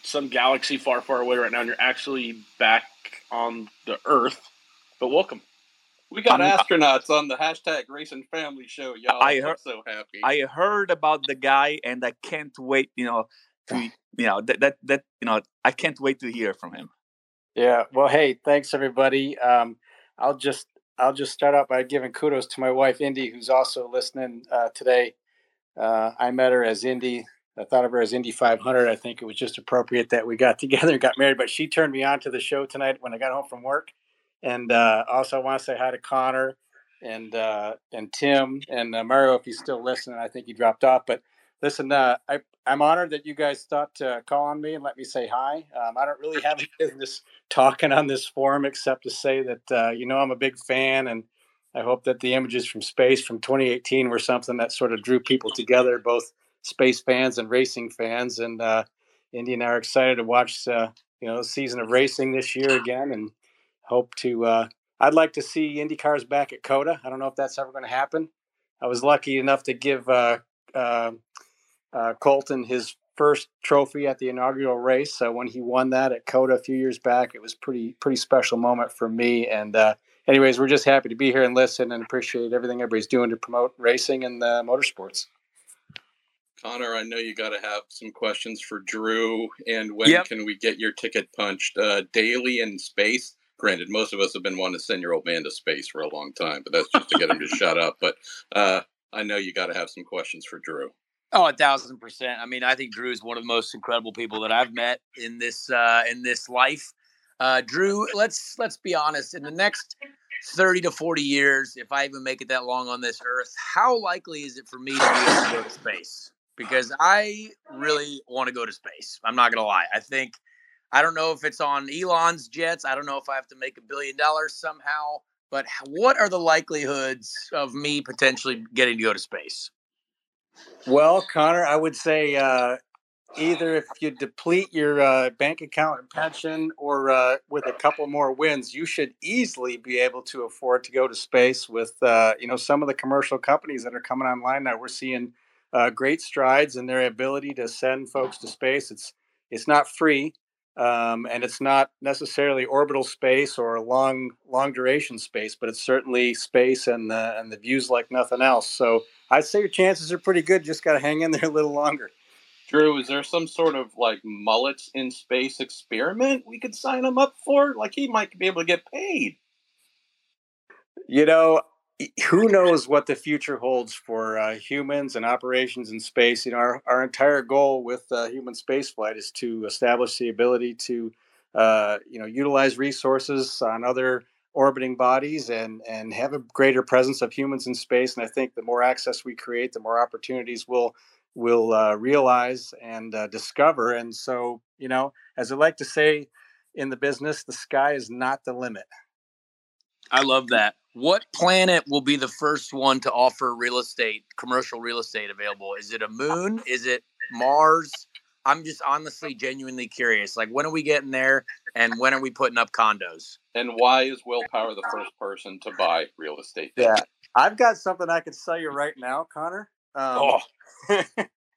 B: some galaxy far, far away right now, and you're actually back on the Earth. But welcome.
A: We got I'm, astronauts on the hashtag Racing Family Show, y'all. I heard, so happy.
H: I heard about the guy, and I can't wait. You know, to you know that that that you know I can't wait to hear from him.
I: Yeah. Well, hey, thanks everybody. Um, I'll just I'll just start out by giving kudos to my wife Indy, who's also listening uh, today. Uh, I met her as Indy. I thought of her as Indy 500. I think it was just appropriate that we got together and got married. But she turned me on to the show tonight when I got home from work and uh, also, I want to say hi to Conor and uh, and Tim and uh, Mario if he's still listening. I think he dropped off, but listen, uh, I I'm honored that you guys thought to call on me and let me say hi. Um, I don't really have business talking on this forum except to say that uh, you know I'm a big fan, and I hope that the images from space from 2018 were something that sort of drew people together, both space fans and racing fans. And uh, Indy and I are excited to watch uh, you know the season of racing this year again, and hope to. Uh, I'd like to see IndyCars back at COTA. I don't know if that's ever going to happen. I was lucky enough to give uh, uh, Colton his first trophy at the inaugural race. So when he won that at COTA a few years back, it was pretty pretty special moment for me. And uh, anyways, we're just happy to be here and listen and appreciate everything everybody's doing to promote racing and uh, motorsports.
A: Conor, I know you got to have some questions for Drew. And when yep. can we get your ticket punched? Uh, Daly in space granted, most of us have been wanting to send your old man to space for a long time, but that's just to get him to shut up. But uh, I know you got to have some questions for Drew.
C: Oh, a thousand percent. I mean, I think Drew is one of the most incredible people that I've met in this uh, in this life. Uh, Drew, let's let's be honest. In the next thirty to forty years, if I even make it that long on this earth, how likely is it for me to be able to go to space? Because I really want to go to space. I'm not gonna lie. I think I don't know if it's on Elon's jets. I don't know if I have to make a billion dollars somehow. But what are the likelihoods of me potentially getting to go to space?
I: Well, Conor, I would say uh, either if you deplete your uh, bank account and pension, or uh, with a couple more wins, you should easily be able to afford to go to space. With uh, you know some of the commercial companies that are coming online now, we're seeing uh, great strides in their ability to send folks to space. It's it's not free, um, and it's not necessarily orbital space or long long duration space, but it's certainly space and the and the views like nothing else. So I'd say your chances are pretty good. Just got to hang in there a little longer.
A: Drew, is there some sort of like mullets in space experiment we could sign him up for? Like he might be able to get paid.
I: You know, who knows what the future holds for uh, humans and operations in space? You know, our, our entire goal with uh, human spaceflight is to establish the ability to, uh, you know, utilize resources on other orbiting bodies and and have a greater presence of humans in space. And I think the more access we create, the more opportunities we'll will uh, realize and uh, discover. And so, you know, as I like to say in the business, the sky is not the limit.
C: I love that. What planet will be the first one to offer real estate, commercial real estate available? Is it a moon? Is it Mars? I'm just honestly, genuinely curious. Like, when are we getting there, and when are we putting up condos?
A: And why is Will Power the first person to buy real estate?
I: Yeah, I've got something I could sell you right now, Conor. Um,
C: oh,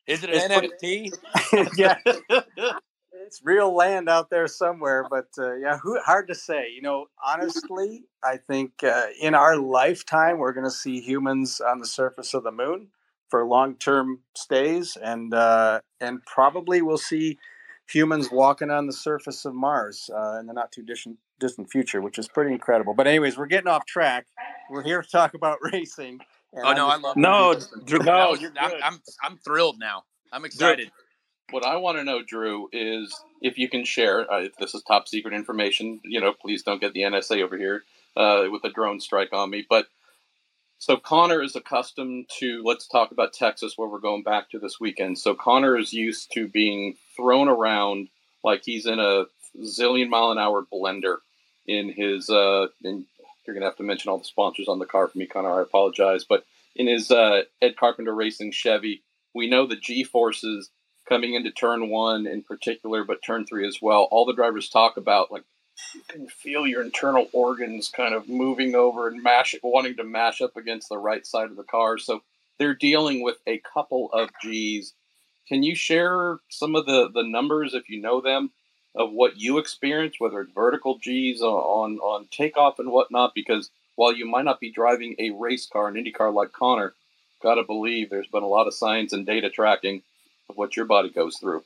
C: is it an NFT?
I: yeah, it's real land out there somewhere, but uh, yeah, who, hard to say. You know, honestly, I think uh, in our lifetime we're going to see humans on the surface of the moon for long-term stays, and uh, and probably we'll see humans walking on the surface of Mars uh, in the not too distant distant future, which is pretty incredible. But anyways, we're getting off track. We're here to talk about racing.
C: oh no, I love
B: no,
C: Drew, no, you're I'm, I'm, I'm thrilled now. I'm excited.
A: What I want to know, Drew, is if you can share. Uh, if this is top secret information, you know, please don't get the NSA over here uh, with a drone strike on me. But so Conor is accustomed to. Let's talk about Texas, where we're going back to this weekend. So Conor is used to being thrown around like he's in a zillion mile an hour blender in his. Uh, in, you're gonna have to mention all the sponsors on the car for me, Conor. I apologize, but in his uh, Ed Carpenter Racing Chevy, we know the G forces coming into turn one in particular, but turn three as well. All the drivers talk about like you can feel your internal organs kind of moving over and mash, wanting to mash up against the right side of the car. So they're dealing with a couple of G's. Can you share some of the the numbers if you know them of what you experienced, whether it's vertical G's on on takeoff and whatnot? Because while you might not be driving a race car, an Indy car like Conor, gotta believe there's been a lot of science and data tracking of what your body goes through.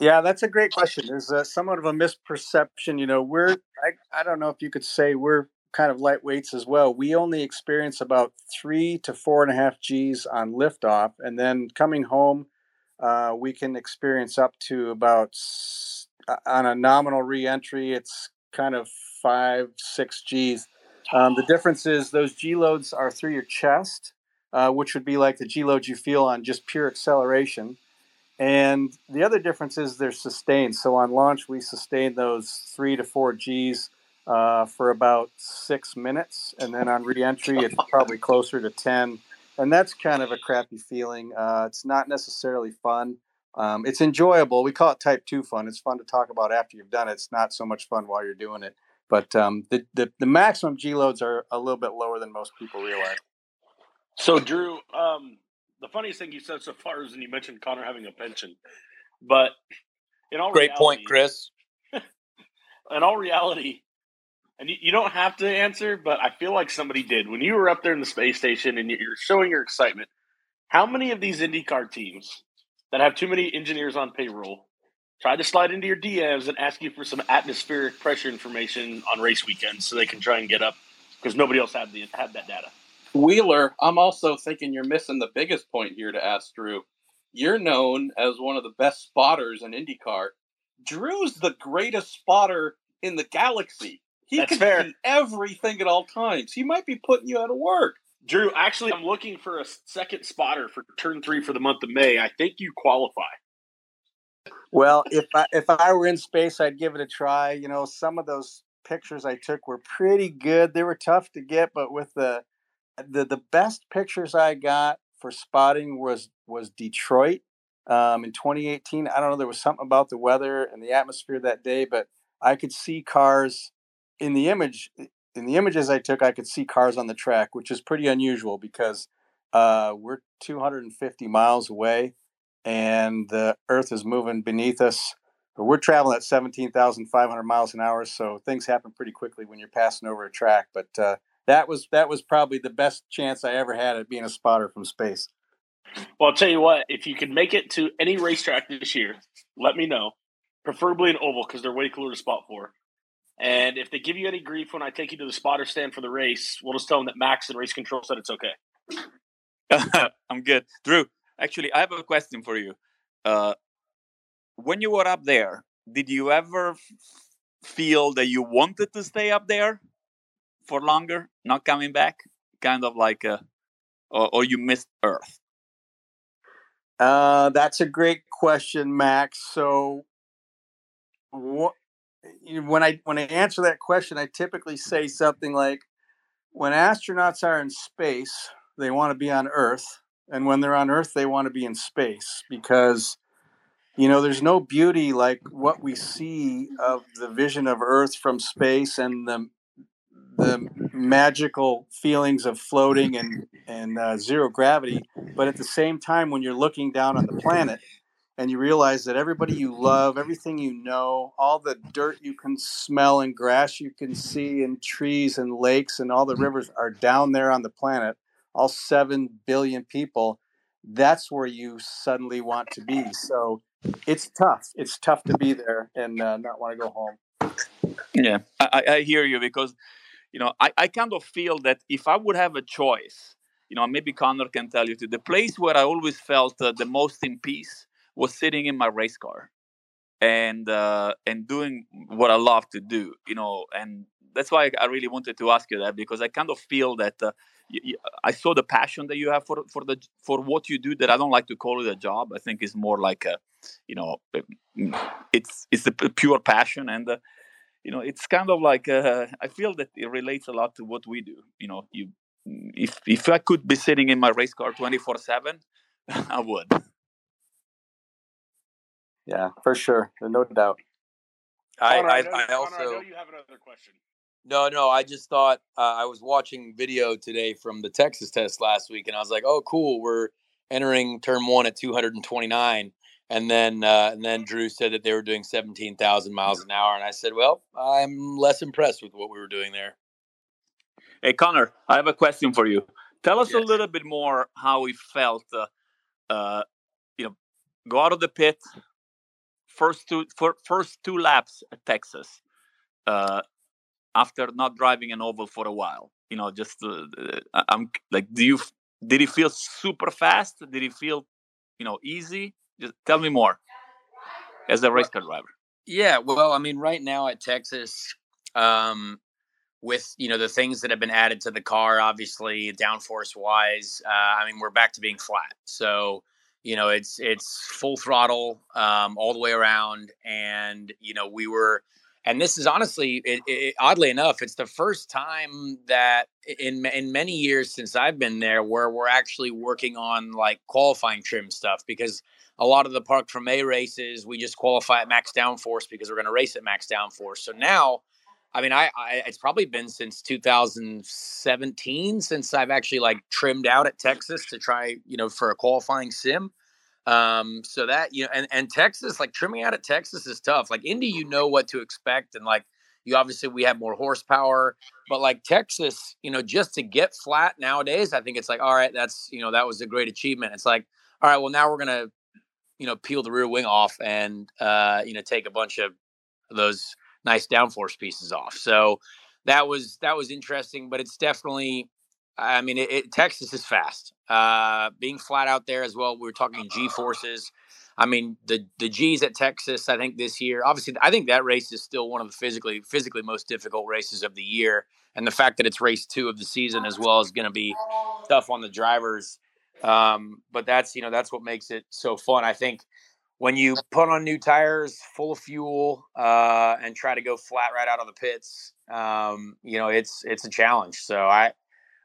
I: Yeah, that's a great question. There's a, somewhat of a misperception. You know, we're, I, I don't know if you could say we're kind of lightweights as well. We only experience about three to four and a half G's on liftoff. And then coming home, uh, we can experience up to about, on a nominal reentry, it's kind of five, six G's. Um, the difference is those G loads are through your chest, uh, which would be like the G loads you feel on just pure acceleration. And the other difference is they're sustained. So on launch, we sustain those three to four Gs uh, for about six minutes. And then on reentry, it's probably closer to 10. And that's kind of a crappy feeling. Uh, it's not necessarily fun. Um, it's enjoyable. We call it type two fun. It's fun to talk about after you've done it. It's not so much fun while you're doing it. But um, the, the, the maximum G loads are a little bit lower than most people realize.
B: So, Drew, um, the funniest thing you said so far is when you mentioned Conor having a pension. But in all
C: great
B: reality,
C: point, Chris.
B: in all reality, and you, you, don't have to answer, but I feel like somebody did when you were up there in the space station and you're showing your excitement. How many of these IndyCar teams that have too many engineers on payroll try to slide into your DMs and ask you for some atmospheric pressure information on race weekends so they can try and get up because nobody else had the had that data?
A: Wheeler, I'm also thinking you're missing the biggest point here to ask Drew. You're known as one of the best spotters in IndyCar. Drew's the greatest spotter in the galaxy. He
B: That's
A: can
B: fair.
A: see everything at all times. He might be putting you out of work.
B: Drew, actually, I'm looking for a second spotter for turn three for the month of May. I think you qualify.
I: Well, if I, if I were in space, I'd give it a try. You know, some of those pictures I took were pretty good. They were tough to get, but with the the the best pictures I got for spotting was was Detroit um, in 2018. I don't know, there was something about the weather and the atmosphere that day, but I could see cars in the image. In the images I took, I could see cars on the track, which is pretty unusual because uh, we're 250 miles away and the Earth is moving beneath us. But we're traveling at 17,500 miles an hour, so things happen pretty quickly when you're passing over a track. But uh, that was that was probably the best chance I ever had at being a spotter from space.
B: Well, I'll tell you what, if you can make it to any racetrack this year, let me know. Preferably an oval because they're way cooler to spot for. And if they give you any grief when I take you to the spotter stand for the race, we'll just tell them that Max and race control said it's okay.
H: I'm good. Drew, actually, I have a question for you. Uh, when you were up there, did you ever f- feel that you wanted to stay up there? For longer, not coming back? Kind of like a, or, or you missed Earth?
I: Uh, that's a great question, Max. So, what when I when I answer that question, I typically say something like, "When astronauts are in space, they want to be on Earth, and when they're on Earth, they want to be in space because." You know, there's no beauty like what we see of the vision of Earth from space and the the magical feelings of floating and and uh, zero gravity. But at the same time, when you're looking down on the planet, and you realize that everybody you love, everything you know, all the dirt you can smell and grass you can see and trees and lakes and all the rivers are down there on the planet, all 7 billion people, that's where you suddenly want to be. So it's tough. It's tough to be there and uh, not want to go home.
H: Yeah, I, I hear you because, you know, I, I kind of feel that if I would have a choice, you know, maybe Conor can tell you too, the place where I always felt uh, the most in peace was sitting in my race car and uh, and doing what I love to do, you know, and that's why I really wanted to ask you that because I kind of feel that uh, I saw the passion that you have for for the for what you do that I don't like to call it a job. I think it's more like a, you know, it's it's a pure passion and. Uh, you know, it's kind of like uh, I feel that it relates a lot to what we do. You know, you if if I could be sitting in my race car twenty four seven, I would.
I: Yeah, for sure, no doubt.
C: I,
B: Conor,
C: I,
B: know,
C: I
B: Conor,
C: also
B: I know you have another question.
C: no no I just thought uh, I was watching video today from the Texas test last week and I was like oh cool we're entering turn one at 229 and then uh, and then Drew said that they were doing 17,000 miles an hour and I said well I'm less impressed with what we were doing there.
H: Hey Conor, I have a question for you. Tell us
C: Yes.
H: a little bit more how it felt. Uh, uh, you know, go out of the pit, first two fir- first two laps at Texas, uh, after not driving an oval for a while. You know, just uh, uh, I'm like, do you did it feel super fast? Did it feel, you know, easy? Just tell me more as a race car driver.
C: Yeah, well, I mean, right now at Texas, um, with you know the things that have been added to the car, obviously downforce wise, uh, I mean, we're back to being flat. So you know, it's it's full throttle um, all the way around, and you know, we were. And this is honestly, it, it, oddly enough, it's the first time that in in many years since I've been there where we're actually working on like qualifying trim stuff because a lot of the Park A races, we just qualify at max downforce because we're going to race at max downforce. So now, I mean, I, I it's probably been since 2017 since I've actually like trimmed out at Texas to try, you know, for a qualifying sim. Um, so that you know, and and Texas, like trimming out at Texas is tough. Like Indy, you know what to expect, and like you obviously we have more horsepower, but like Texas, you know, just to get flat nowadays, I think it's like, all right, that's you know, that was a great achievement. It's like, all right, well now we're gonna you know peel the rear wing off and uh you know take a bunch of those nice downforce pieces off. So that was that was interesting but it's definitely i mean it, it texas is fast. Uh being flat out there as well we were talking g forces. I mean the the g's at texas i think this year obviously i think that race is still one of the physically physically most difficult races of the year and the fact that it's race two of the season as well is going to be tough on the drivers um, but that's you know that's what makes it so fun. I think when you put on new tires, full of fuel, uh, and try to go flat right out of the pits, um, you know it's it's a challenge. So I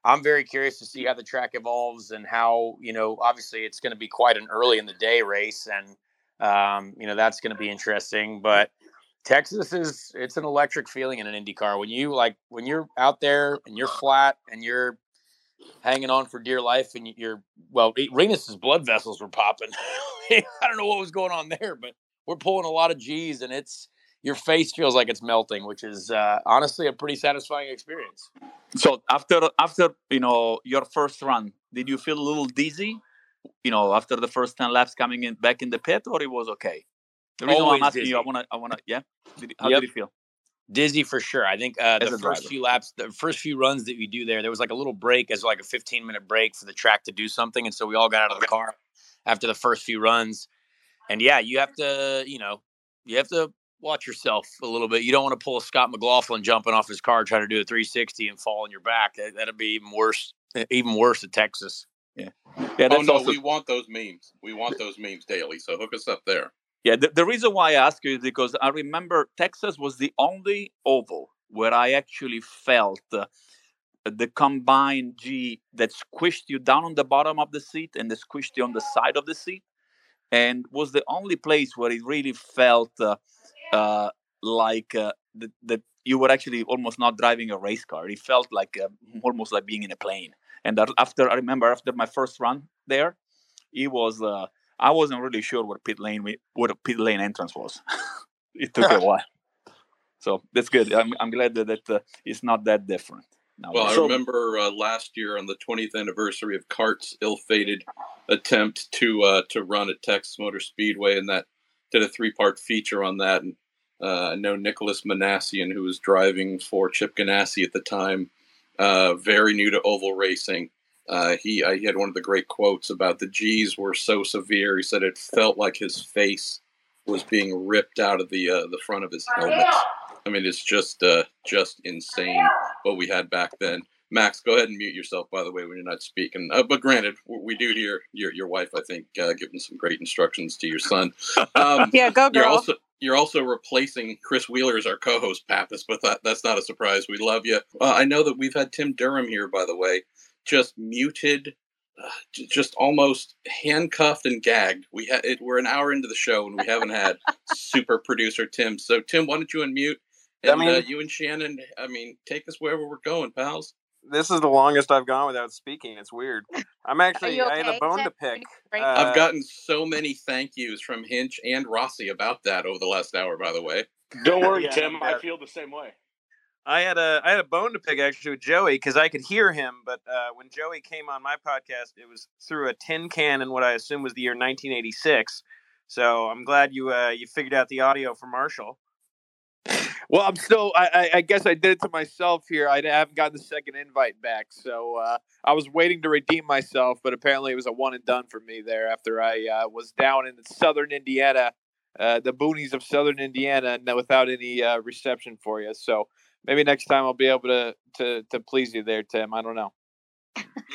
C: I'm very curious to see how the track evolves and how you know obviously it's going to be quite an early in the day race, and um, you know that's going to be interesting. But Texas is it's an electric feeling in an Indy car when you like when you're out there and you're flat and you're hanging on for dear life and you're well Rinus's blood vessels were popping I don't know what was going on there but we're pulling a lot of G's and it's your face feels like it's melting which is uh, honestly a pretty satisfying experience
H: So after after you know your first run, did you feel a little dizzy? You know, after the first ten laps coming in back in the pit, or it was okay? The reason why
C: Always
H: I'm asking you, I wanna, I wanna, yeah. Did, how
C: Yep.
H: did you feel?
C: Dizzy for sure I think uh, the first
H: driver.
C: few laps the first few runs that we do there there was like a little break as like a 15 minute break for the track to do something and so we all got out of the car after the first few runs and yeah you have to you know you have to watch yourself a little bit you don't want to pull a scott mclaughlin jumping off his car trying to do a 360 and fall on your back that, that'd be even worse even worse at texas
H: Yeah,
A: oh
H: that's
A: no,
H: also
A: we want those memes. We want those memes daily. So hook us up there.
H: Yeah, the, the reason why I ask you is because I remember Texas was the only oval where I actually felt uh, the combined G that squished you down on the bottom of the seat and the squished you on the side of the seat, and was the only place where it really felt uh, uh, like uh, that you were actually almost not driving a race car. It felt like uh, almost like being in a plane. And after I remember after my first run there, it was uh, I wasn't really sure where pit lane what a pit lane entrance was. it took a while. So that's good. I'm, I'm glad that, that uh, it's not that different.
A: Now, well, I remember uh, last year on the 20th anniversary of CART's ill-fated attempt to uh, to run at Texas Motor Speedway, and that did a three-part feature on that. And uh, I know Nicolas Minassian, who was driving for Chip Ganassi at the time, uh, very new to oval racing. Uh, he, he had one of the great quotes about the G's were so severe. He said it felt like his face was being ripped out of the the front of his helmet. I mean, it's just uh, just insane what we had back then. Max, go ahead and mute yourself, by the way, when you're not speaking. Uh, but granted, we do hear your your wife, I think, uh, giving some great instructions to your son.
J: Um, yeah, go girl.
A: You're also you're also replacing Chris Wheeler as our co-host, Papis, but that, that's not a surprise. We love you. Uh, I know that we've had Tim Durham here, by the way, just muted, uh, just almost handcuffed and gagged. We had it, we're an hour into the show and we haven't had super producer Tim. So Tim, why don't you unmute? And I mean, uh, you and Shannon, I mean, take us wherever we're going, pals.
G: This is the longest I've gone without speaking. It's weird. I'm actually, okay, I had a bone to pick.
A: Uh, I've gotten so many thank yous from Hinch and Rossi about that over the last hour, by the way.
K: Don't worry, yeah, Tim. I feel the same way.
G: I had a I had a bone to pick actually with Joey because I could hear him, but uh, when Joey came on my podcast, it was through a tin can in what I assume was the year 1986. So I'm glad you uh, you figured out the audio for Marshall.
K: Well, I'm still. I, I, guess I did it to myself here. I haven't gotten the second invite back, so uh, I was waiting to redeem myself, but apparently it was a one and done for me there. After I uh, was down in southern Indiana, uh, the boonies of southern Indiana, without any uh, reception for you. So maybe next time I'll be able to to to please you there, Tim. I don't know.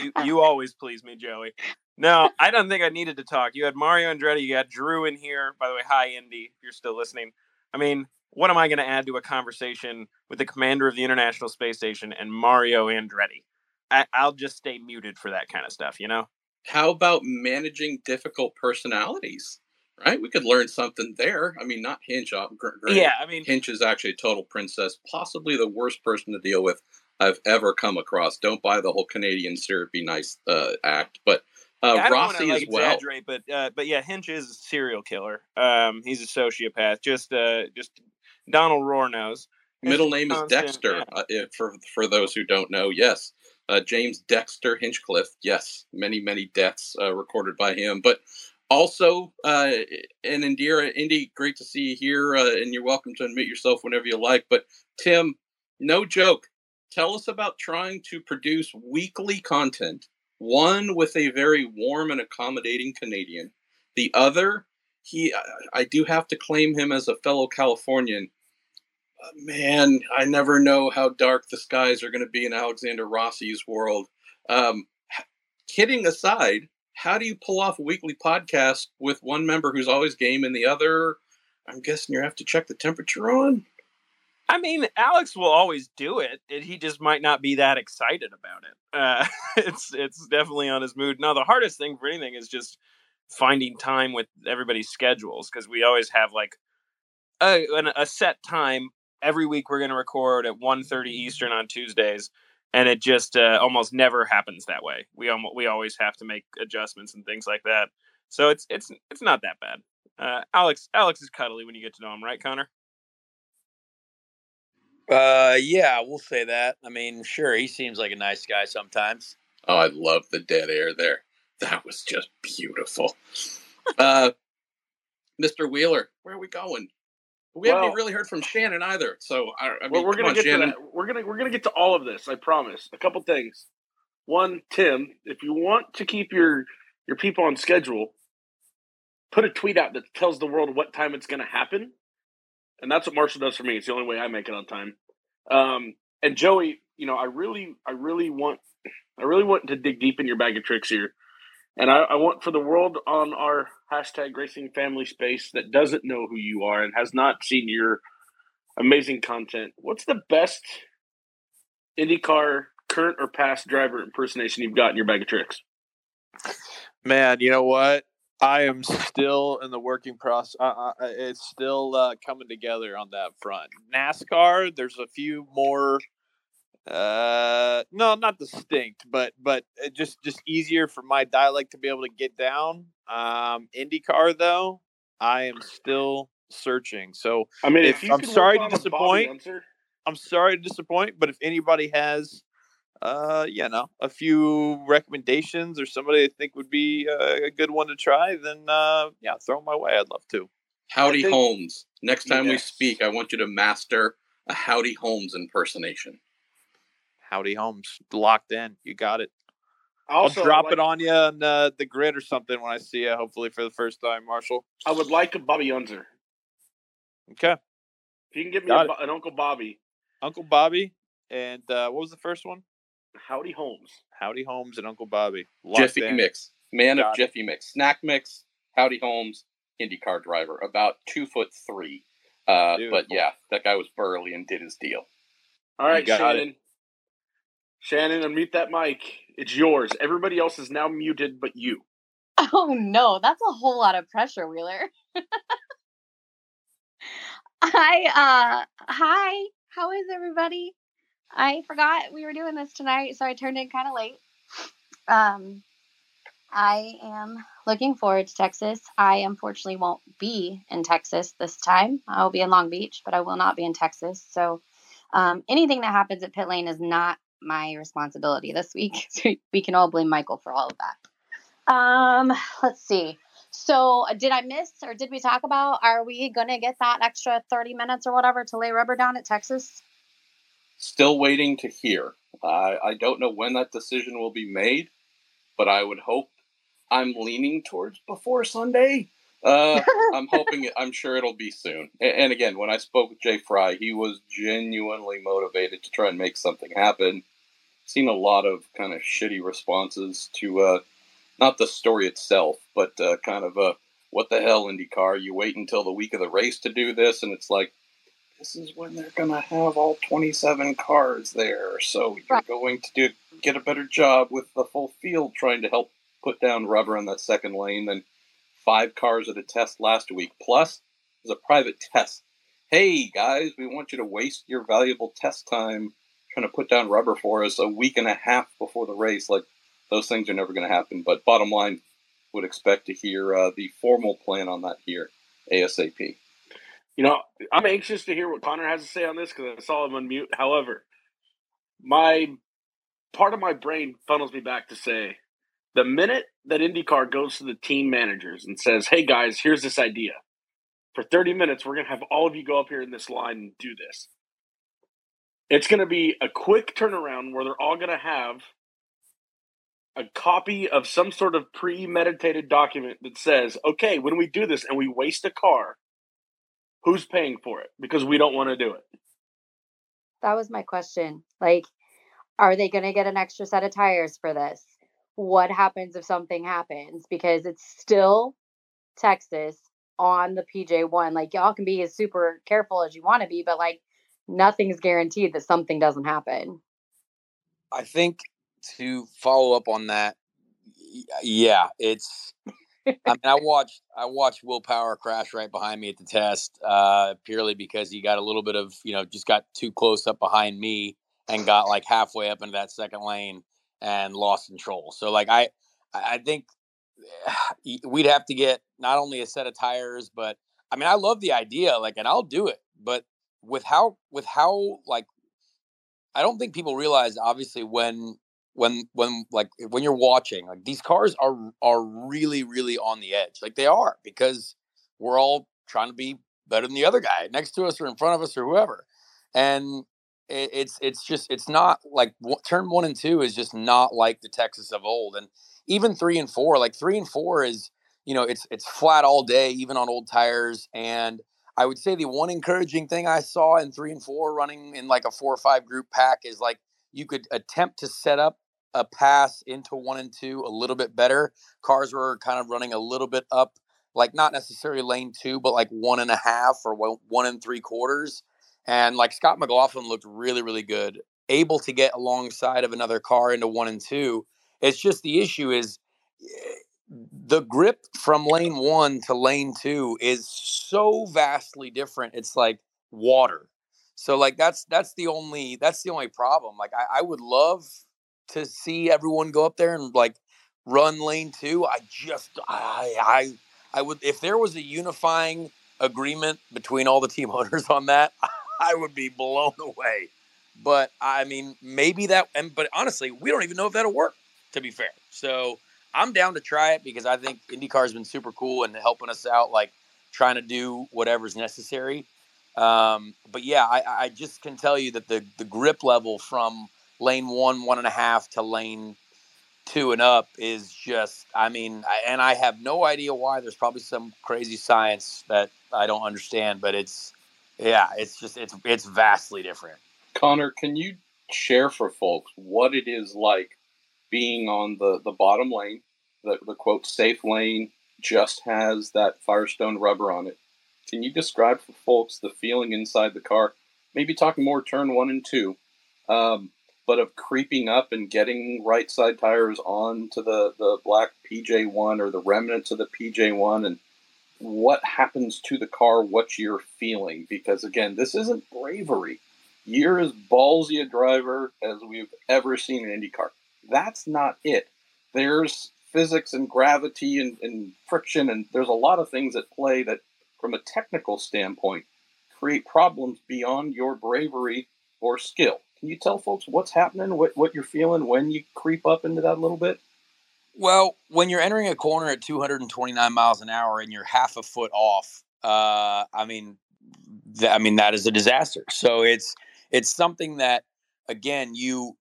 G: you, you always please me, Joey. No, I don't think I needed to talk. You had Mario Andretti, you got Drew in here. By the way, hi Indy, if you're still listening. I mean, what am I going to add to a conversation with the commander of the International Space Station and Mario Andretti? I, will just stay muted for that kind of stuff, you know?
A: How about managing difficult personalities? Right? We could learn something there. I mean, not Hinch. Uh,
G: yeah, I mean,
A: Hinch is actually a total princess, possibly the worst person to deal with I've ever come across. Don't buy the whole Canadian syrupy nice uh, act, but uh, yeah, Rossi wanna, like, as well.
G: But uh, but yeah, Hinch is a serial killer. Um, he's a sociopath. Just uh, just Donald Rohr knows.
A: Middle name is Dexter. Yeah. Uh, if, for for those who don't know, yes, uh, James Dexter Hinchcliffe. Yes, many many deaths uh, recorded by him, but also uh, and Indira, Indy, great to see you here, uh, and you're welcome to admit yourself whenever you like. But Tim, no joke. Tell us about trying to produce weekly content. One with a very warm and accommodating Canadian. The other he I do have to claim him as a fellow Californian. Uh, man, I never know how dark the skies are going to be in Alexander Rossi's world. Um, kidding aside, how do you pull off a weekly podcast with one member who's always game and the other? I'm guessing you have to check the temperature on.
G: I mean, Alex will always do it. He just might not be that excited about it. Uh, it's it's definitely on his mood. Now, the hardest thing for anything is just finding time with everybody's schedules because we always have like a, a set time every week we're going to record at 1.30 eastern on tuesdays and it just uh, almost never happens that way we almost, we always have to make adjustments and things like that so it's it's it's not that bad uh, alex alex is cuddly when you get to know him right connor
C: uh yeah we'll say that i mean sure he seems like a nice guy sometimes
A: oh i love the dead air there that was just beautiful. Uh, Mr. Wheeler, where are we going? We well, haven't really heard from Shannon either. So I, I mean,
K: well, we're gonna
A: on,
K: get
A: Shannon.
K: to that. We're gonna we're gonna get to all of this. I promise. A couple things. One, Tim, if you want to keep your your people on schedule, put a tweet out that tells the world what time it's going to happen, and that's what Marshall does for me. It's the only way I make it on time. Um, and Joey, you know, I really, I really want, I really want to dig deep in your bag of tricks here And I, I want for the world on our hashtag racing family space that doesn't know who you are and has not seen your amazing content, what's the best IndyCar current or past driver impersonation you've got in your bag of tricks?
L: Man, you know what? I am still in the working process. Uh, it's still uh, coming together on that front. NASCAR, there's a few more. Uh, no, not distinct, but but just just easier for my dialect to be able to get down. Um, IndyCar though, I am still searching. So
K: I mean,
L: if,
K: if
L: I'm sorry to disappoint, I'm sorry to disappoint, but if anybody has uh, you know, a few recommendations or somebody I think would be uh, a good one to try, then uh, yeah, throw them my way. I'd love to.
A: Howdy
L: think-
A: Holmes. Next time we speak, I want you to master a Howdy Holmes impersonation.
L: Howdy Holmes, locked in. You got it.
K: Also,
L: I'll drop
K: like-
L: it on you on uh, the grid or something when I see you. Hopefully for the first time, Marshall.
K: I would like a Bobby Unser.
L: Okay,
K: If you can give me a, an Uncle Bobby,
L: Uncle Bobby, and uh, what was the first one?
K: Howdy Holmes.
L: Howdy Holmes and Uncle Bobby. Locked
A: Jiffy
L: in.
A: Mix. Man
L: Got
A: of
L: it.
A: Jiffy Mix. Snack Mix. Howdy Holmes. IndyCar driver. About two foot three. Uh, but yeah, that guy was burly and did his deal.
K: All right,
L: got
K: Shannon. Shannon, unmute that mic. It's yours. Everybody else is now muted, but you.
M: Oh no, that's a whole lot of pressure, Wheeler. hi, uh hi. How is everybody? I forgot we were doing this tonight, so I turned in kind of late. Um I am looking forward to Texas. I unfortunately won't be in Texas this time. I'll be in Long Beach, but I will not be in Texas. So um, anything that happens at pit lane is not my responsibility this week. So we can all blame Michael for all of that. Um, let's see. So, uh, did I miss or did we talk about are we going to get that extra 30 minutes or whatever to lay rubber down at Texas?
A: Still waiting to hear. I I don't know when that decision will be made, but I would hope I'm leaning towards before Sunday. Uh, I'm hoping. It, I'm sure it'll be soon. And again, when I spoke with Jay Frye, he was genuinely motivated to try and make something happen. Seen a lot of kind of shitty responses to uh, not the story itself, but uh, kind of a what the hell IndyCar? You wait until the week of the race to do this, and it's like this is when they're gonna have all 27 cars there, so you're
M: Right.
A: going to do get a better job with the full field trying to help put down rubber in that second lane than five cars at a test last week. Plus, it was a private test. Hey guys, we want you to waste your valuable test time trying to put down rubber for us a week and a half before the race. Like those things are never going to happen. But bottom line, would expect to hear uh, the formal plan on that here ASAP.
K: You know, I'm anxious to hear what Conor has to say on this because I saw him unmute. However, my part of my brain funnels me back to say the minute that IndyCar goes to the team managers and says, "Hey guys, here's this idea. For 30 minutes, we're going to have all of you go up here in this line and do this." It's going to be a quick turnaround where they're all going to have a copy of some sort of premeditated document that says, "Okay, when we do this and we waste a car, who's paying for it because we don't want to do it
M: That was my question. Like, are they going to get an extra set of tires for this? What happens if something happens? Because it's still Texas on the PJ1. Like, y'all can be as super careful as you want to be, but like, nothing's guaranteed that something doesn't happen.
C: I think to follow up on that, yeah, it's. I mean, I watched I watched Will Power crash right behind me at the test, uh, purely because he got a little bit of you know just got too close up behind me and got like halfway up into that second lane and lost control. So like I I think we'd have to get not only a set of tires, but I mean I love the idea, like, and I'll do it, but with how with how like I don't think people realize obviously when when when like when you're watching like these cars are are really really on the edge like they are because we're all trying to be better than the other guy next to us or in front of us or whoever and it, it's it's just it's not like w- turn one and two is just not like the Texas of old and even three and four like three and four is you know it's it's flat all day even on old tires and I would say the one encouraging thing I saw in three and four running in like a four or five group pack is like you could attempt to set up a pass into one and two a little bit better. Cars were kind of running a little bit up, like not necessarily lane two, but like one and a half or one and three quarters. And like Scott McLaughlin looked really, really good, able to get alongside of another car into one and two. It's just the issue is eh, the grip from lane one to lane two is so vastly different. It's like water. So like that's that's the only that's the only problem. Like I, I would love to see everyone go up there and like run lane two. I just I I I would if there was a unifying agreement between all the team owners on that, I would be blown away. But I mean, maybe that and but honestly, we don't even know if that'll work, to be fair. So I'm down to try it because I think IndyCar's been super cool and helping us out, like trying to do whatever's necessary. Um, but yeah, I, I just can tell you that the the grip level from lane one, one and a half to lane two and up is just, I mean, I, and I have no idea why. There's probably some crazy science that I don't understand, but it's, yeah, it's just, it's, it's vastly different.
A: Conor, can you share for folks what it is like being on the, the bottom lane, the, the quote safe lane just has that Firestone rubber on it. Can you describe for folks the feeling inside the car? Maybe talking more turn one and two, um, but of creeping up and getting right side tires onto the, the black PJ1 or the remnants of the PJ1 and what happens to the car, what you're feeling. Because again, this isn't bravery. You're as ballsy a driver as we've ever seen in IndyCar. That's not it. There's physics and gravity and, and friction, and there's a lot of things at play that, from a technical standpoint, create problems beyond your bravery or skill. Can you tell folks what's happening, what, what you're feeling when you creep up into that a little bit?
C: Well, when you're entering a corner at 229 miles an hour and you're half a foot off, uh, I mean, th- I mean that is a disaster. So it's it's something that, again, you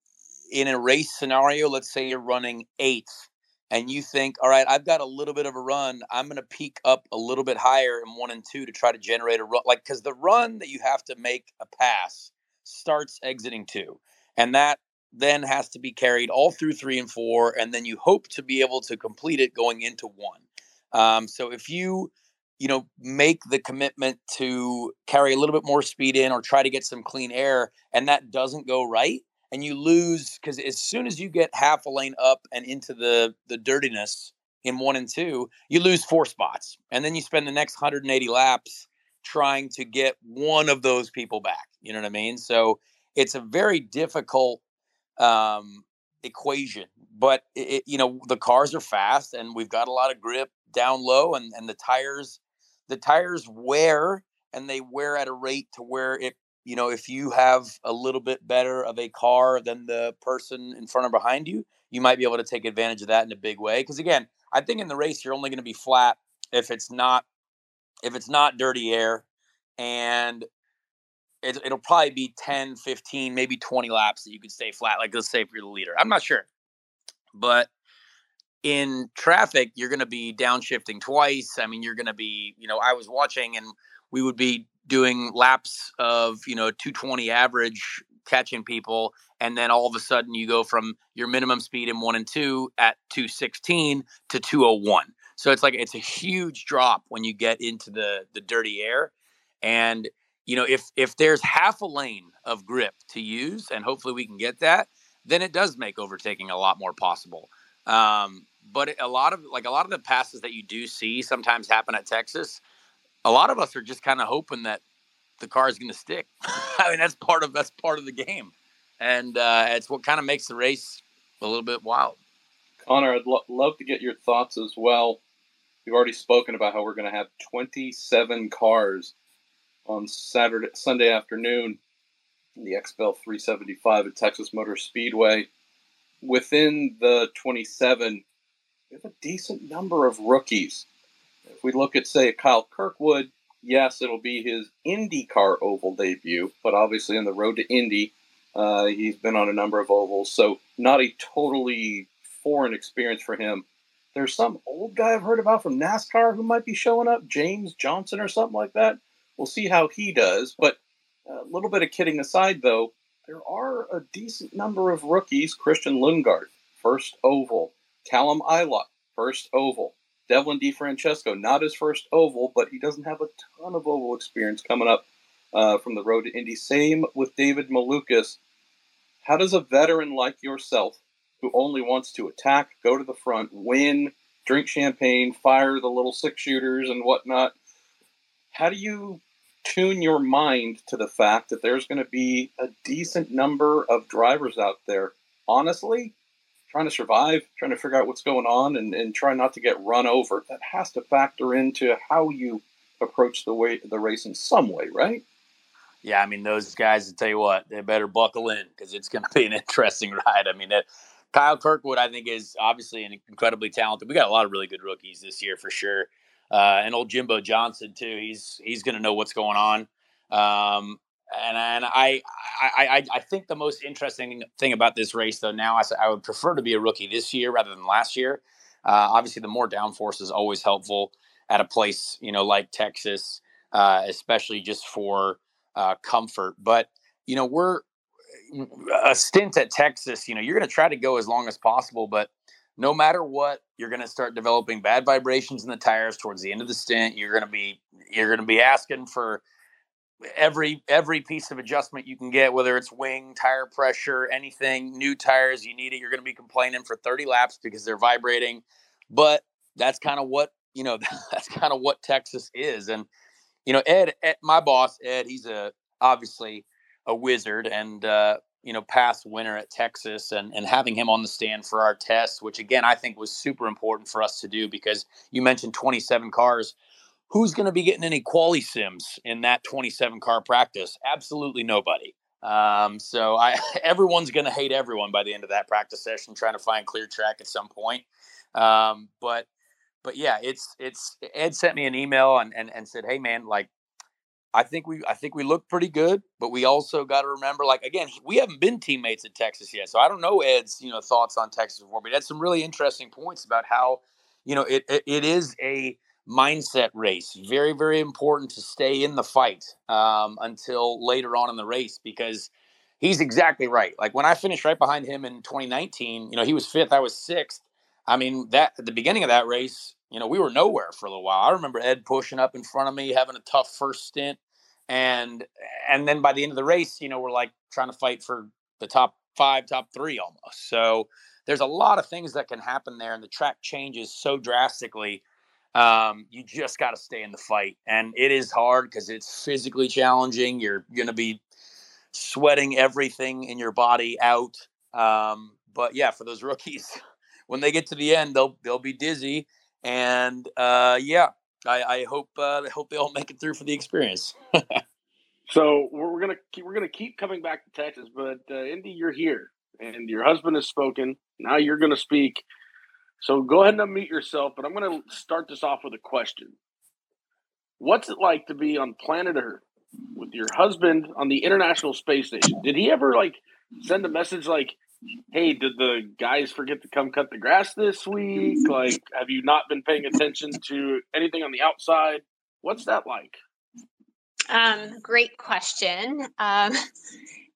C: in a race scenario, let's say you're running eighth and you think, all right, I've got a little bit of a run. I'm going to peak up a little bit higher in one and two to try to generate a run. Like, because the run that you have to make a pass starts exiting two. And that then has to be carried all through three and four. And then you hope to be able to complete it going into one. Um, so if you, you know, make the commitment to carry a little bit more speed in or try to get some clean air and that doesn't go right, and you lose because as soon as you get half a lane up and into the the dirtiness in one and two, you lose four spots, and then you spend the next 180 laps trying to get one of those people back. You know what I mean? So it's a very difficult um, equation. But it, you know the cars are fast, and we've got a lot of grip down low, and and the tires, the tires wear, and they wear at a rate to where it. You know, if you have a little bit better of a car than the person in front or behind you, you might be able to take advantage of that in a big way. Because again, I think in the race you're only going to be flat if it's not if it's not dirty air and it, will probably be 10 15 maybe 20 laps that you could stay flat like let's say if you're the leader i'm not sure but in traffic you're going to be downshifting twice i mean you're going to be you know i was watching and we would be doing laps of you know 220 average catching people and then all of a sudden you go from your minimum speed in one and two at 216 to 201 so it's like it's a huge drop when you get into the the dirty air and you know, if if there's half a lane of grip to use, and hopefully we can get that, then it does make overtaking a lot more possible. Um, but a lot of like a lot of the passes that you do see sometimes happen at Texas. A lot of us are just kind of hoping that the car is going to stick. I mean, that's part of that's part of the game, and uh, it's what kind of makes the race a little bit wild.
A: Conor, I'd lo- love to get your thoughts as well. We've already spoken about how we're going to have 27 cars on Saturday, Sunday afternoon, the XPEL 375 at Texas Motor Speedway. Within the 27, we have a decent number of rookies. If we look at, say, Kyle Kirkwood, yes, it'll be his IndyCar oval debut, but obviously on the road to Indy, uh, he's been on a number of ovals, so not a totally foreign experience for him. There's some old guy I've heard about from NASCAR who might be showing up, James Johnson or something like that. We'll see how he does. But a little bit of kidding aside, though, there are a decent number of rookies. Christian Lundgaard, first oval. Callum Ilott, first oval. Devlin DeFrancesco, not his first oval, but he doesn't have a ton of oval experience coming up uh, from the road to Indy. Same with David Malukas. How does a veteran like yourself, who only wants to attack, go to the front, win, drink champagne, fire the little six shooters and whatnot, how do you tune your mind to the fact that there's going to be a decent number of drivers out there? Honestly, trying to survive, trying to figure out what's going on, and, and try not to get run over. That has to factor into how you approach the way the race in some way, right?
C: Yeah, I mean those guys. To tell you what, they better buckle in because it's going to be an interesting ride. I mean, that Kyle Kirkwood, I think, is obviously an incredibly talented. We got a lot of really good rookies this year for sure, uh, and old Jimbo Johnson too. He's he's going to know what's going on. Um, and and I, I I think the most interesting thing about this race, though, now I, I would prefer to be a rookie this year rather than last year. Uh, obviously, the more downforce is always helpful at a place you know like Texas, uh, especially just for uh, comfort. But you know, we're a stint at Texas. You know, you're going to try to go as long as possible, but no matter what, you're going to start developing bad vibrations in the tires towards the end of the stint. You're going to be you're going to be asking for every every piece of adjustment you can get, whether it's wing, tire pressure, anything, new tires, you need it. You're going to be complaining for 30 laps because they're vibrating. But that's kind of what you know. That's kind of what Texas is. And you know, Ed, Ed, my boss, Ed, he's a obviously a wizard and uh, you know past winner at Texas, and and having him on the stand for our test, which again I think was super important for us to do because you mentioned 27 cars who's going to be getting any quali sims in that 27 car practice? Absolutely nobody. Um, so I, everyone's going to hate everyone by the end of that practice session, trying to find clear track at some point. Um, but, but yeah, it's, it's, Ed sent me an email and, and, and said, Hey man, like, I think we, I think we look pretty good, but we also got to remember, like, again, we haven't been teammates at Texas yet. So I don't know Ed's, you know, thoughts on Texas before, but he had some really interesting points about how, you know, it, it, it is a, mindset race. Very, very important to stay in the fight um, until later on in the race because he's exactly right. Like when I finished right behind him in 2019, you know, he was fifth, I was sixth. I mean, that at the beginning of that race, you know, we were nowhere for a little while. I remember Ed pushing up in front of me, having a tough first stint, and and then by the end of the race, you know, we're like trying to fight for the top five, top three almost. So there's a lot of things that can happen there, and the track changes so drastically um, you just got to stay in the fight. And it is hard because it's physically challenging. You're going to be sweating everything in your body out. Um, but yeah, for those rookies, when they get to the end, they'll they'll be dizzy. And uh, yeah, I, I hope uh, I hope they all make it through for the experience.
K: so we're gonna keep, we're gonna keep coming back to Texas, but uh, Indy, you're here, and your husband has spoken. Now you're gonna speak. So go ahead and unmute yourself, but I'm going to start this off with a question. What's it like to be on planet Earth with your husband on the International Space Station? Did he ever like send a message like, "Hey, did the guys forget to come cut the grass this week? Like, have you not been paying attention to anything on the outside? What's that like?"
N: Um, great question. Um,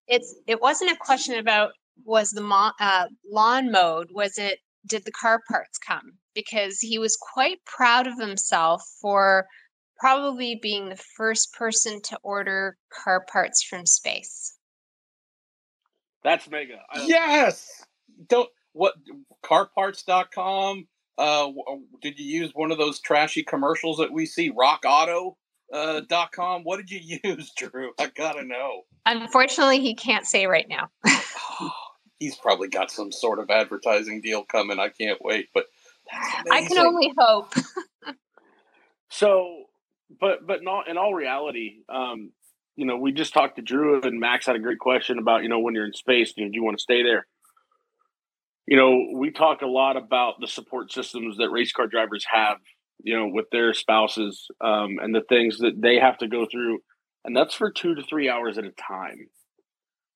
N: it's it wasn't a question about was the mo- uh, lawn mowed. Was it did the car parts come because he was quite proud of himself for probably being the first person to order car parts from space.
K: That's mega.
A: yes. Don't what carparts.com uh did you use one of those trashy commercials that we see rock auto uh, dot com what did you use drew i gotta know
N: unfortunately he can't say right now
A: he's probably got some sort of advertising deal coming. I can't wait, but
N: I can only hope.
K: so, but but not in all reality, um, you know, we just talked to Drew and Max had a great question about you know when you're in space, you know, do you want to stay there? You know, we talk a lot about the support systems that race car drivers have, you know, with their spouses um, and the things that they have to go through, and that's for two to three hours at a time.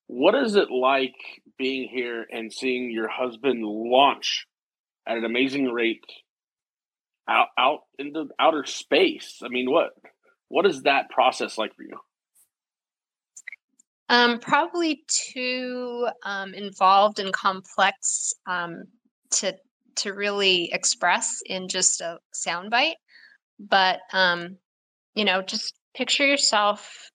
K: What is it like being here and seeing your husband launch at an amazing rate out out into outer space? I mean, what what is that process like for you?
N: Um, probably too um, involved and complex um, to to really express in just a soundbite. But um, you know, just picture yourself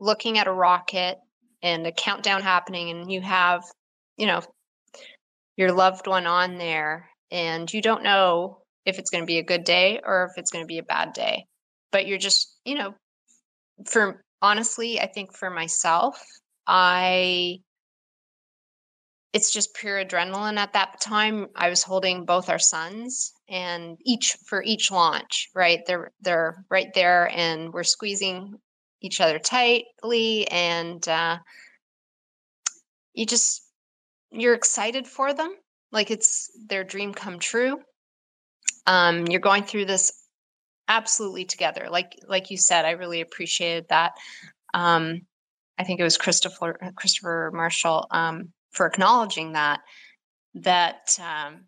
N: looking at a rocket and a countdown happening, and you have, you know, your loved one on there, and you don't know if it's going to be a good day or if it's going to be a bad day. But you're just, you know, for honestly, I think for myself, I it's just pure adrenaline at that time. I was holding both our sons and each for each launch, right? They're they're right there and we're squeezing each other tightly and uh you just you're excited for them like it's their dream come true. Um you're going through this absolutely together like like you said i really appreciated that. Um i think it was christopher christopher marshall um for acknowledging that that um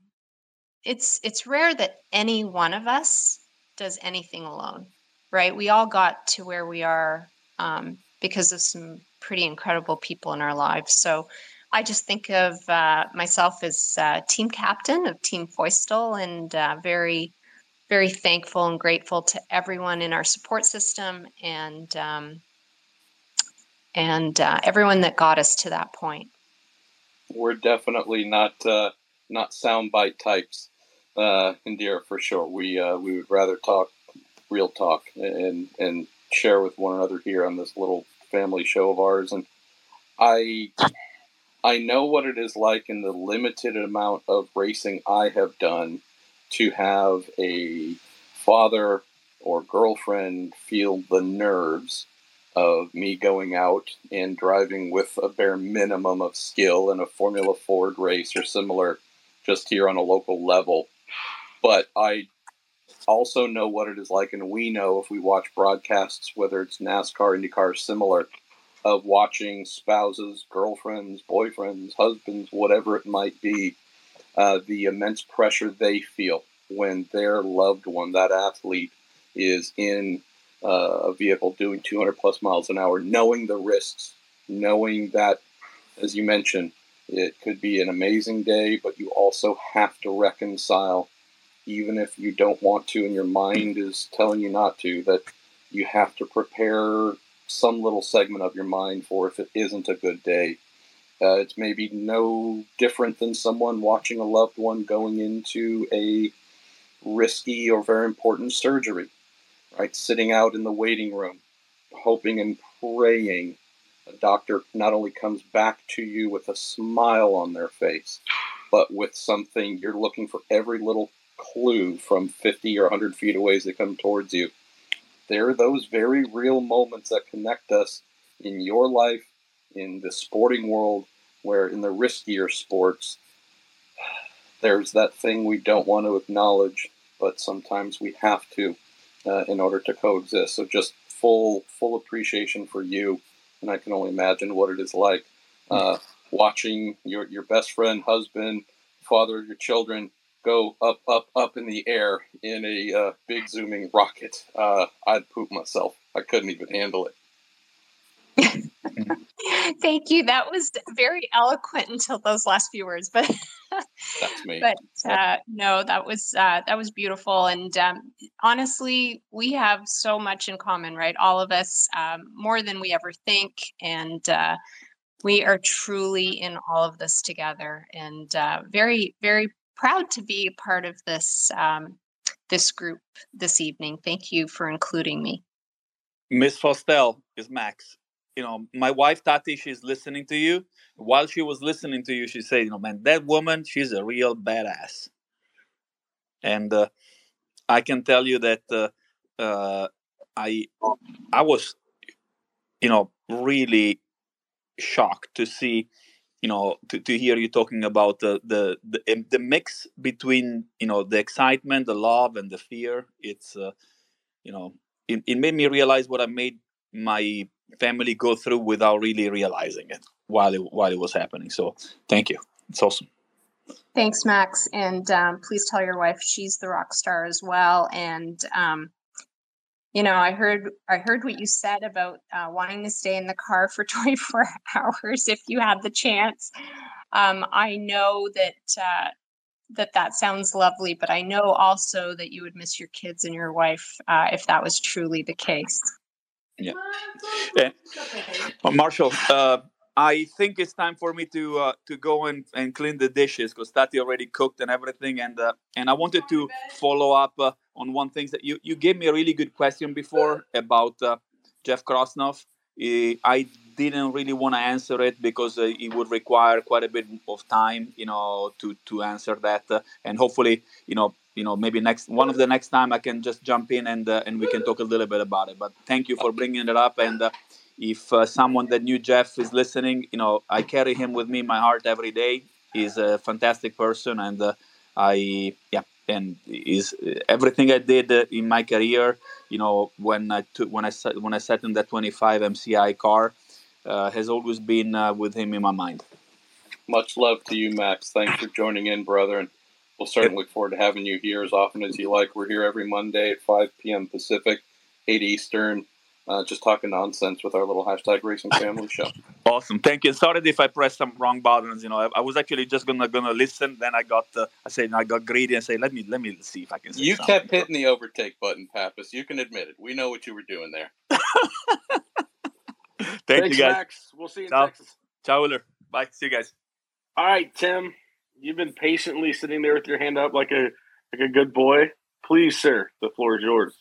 N: it's it's rare that any one of us does anything alone right we all got to where we are um, because of some pretty incredible people in our lives so I just think of uh, myself as uh, team captain of Team Feustel and uh, very, very thankful and grateful to everyone in our support system and um, and uh, everyone that got us to that point.
A: We're definitely not uh, not soundbite types, uh, Indira, for sure. We we would rather talk real talk and and share with one another here on this little family show of ours. And I I know what it is like in the limited amount of racing I have done to have a father or girlfriend feel the nerves of me going out and driving with a bare minimum of skill in a Formula Ford race or similar just here on a local level. But I also know what it is like, and we know if we watch broadcasts, whether it's NASCAR, IndyCar, similar, of watching spouses, girlfriends, boyfriends, husbands, whatever it might be, uh, the immense pressure they feel when their loved one, that athlete, is in uh, a vehicle doing 200 plus miles an hour, knowing the risks, knowing that, as you mentioned, it could be an amazing day, but you also have to reconcile, even if you don't want to and your mind is telling you not to, that you have to prepare some little segment of your mind for if it isn't a good day. Uh, it's maybe no different than someone watching a loved one going into a risky or very important surgery, right? Sitting out in the waiting room, hoping and praying a doctor not only comes back to you with a smile on their face, but with something you're looking for every little clue from 50 or 100 feet away as they come towards you there are those very real moments that connect us in your life, in the sporting world, where in the riskier sports, there's that thing we don't want to acknowledge, but sometimes we have to uh, in order to coexist. So just full full appreciation for you, and I can only imagine what it is like uh, watching your your best friend, husband, father of your children go up, up, up in the air in a uh, big zooming rocket, uh, I'd poop myself. I couldn't even handle it.
N: Thank you. That was very eloquent until those last few words, but
A: that's me.
N: But uh, no, that was uh, that was beautiful, and um, honestly, we have so much in common, right? All of us, um, more than we ever think, and uh, we are truly in all of this together, and uh, very, very proud to be a part of this um, this group this evening. Thank you for including me.
H: Miss Feustel is Max. You know, my wife Tati, she's listening to you. While she was listening to you, she said, "You know, man, that woman, she's a real badass." And uh, I can tell you that uh, uh, I I was, you know, really shocked to see you know to, to hear you talking about the, the the the mix between you know the excitement the love and the fear. It's uh, you know it, it made me realize what i made my family go through without really realizing it while it while it was happening. So thank you. It's awesome.
N: Thanks max. And um, please tell your wife she's the rock star as well. And um, you know i heard i heard what you said about uh, wanting to stay in the car for 24 hours if you had the chance um, i know that uh, that that sounds lovely, but I know also that you would miss your kids and your wife uh, if that was truly the case.
H: Yeah. yeah. Well, Marshall, uh, I think it's time for me to uh, to go and, and clean the dishes because Tati already cooked and everything, and uh, and I wanted to follow up uh, on one thing that you you gave me a really good question before about uh, Jeff Krosnoff. I didn't really want to answer it because uh, it would require quite a bit of time, you know, to to answer that. Uh, and hopefully, you know, you know, maybe next one of the next time I can just jump in and uh, and we can talk a little bit about it. But thank you for bringing it up. And uh, if uh, someone that knew Jeff is listening, you know, I carry him with me in my heart every day. He's a fantastic person, and uh, I yeah, and is everything I did in my career. You know, when I took when I when I sat in that 25 MCI car uh, has always been uh, with him in my mind.
A: Much love to you, Max. Thanks for joining in, brother. And we'll certainly look forward to having you here as often as you like. We're here every Monday at 5 p.m. Pacific, 8 Eastern, uh, just talking nonsense with our little hashtag racing family show.
H: Awesome, thank you. Sorry if I pressed some wrong buttons. You know, I, I was actually just gonna gonna listen. Then I got, uh, I said, I got greedy and say, let me let me see if I can.
A: you
H: something.
A: kept hitting the overtake button, Papis. You can admit it. We know what you were doing there.
H: Thank
K: Thanks,
H: you, guys.
K: Max. We'll see you in
H: Ciao.
K: Texas.
H: Ciao, Wheeler. Bye. See you guys.
K: All right, Tim. You've been patiently sitting there with your hand up like a like a good boy. Please, sir, the floor is yours.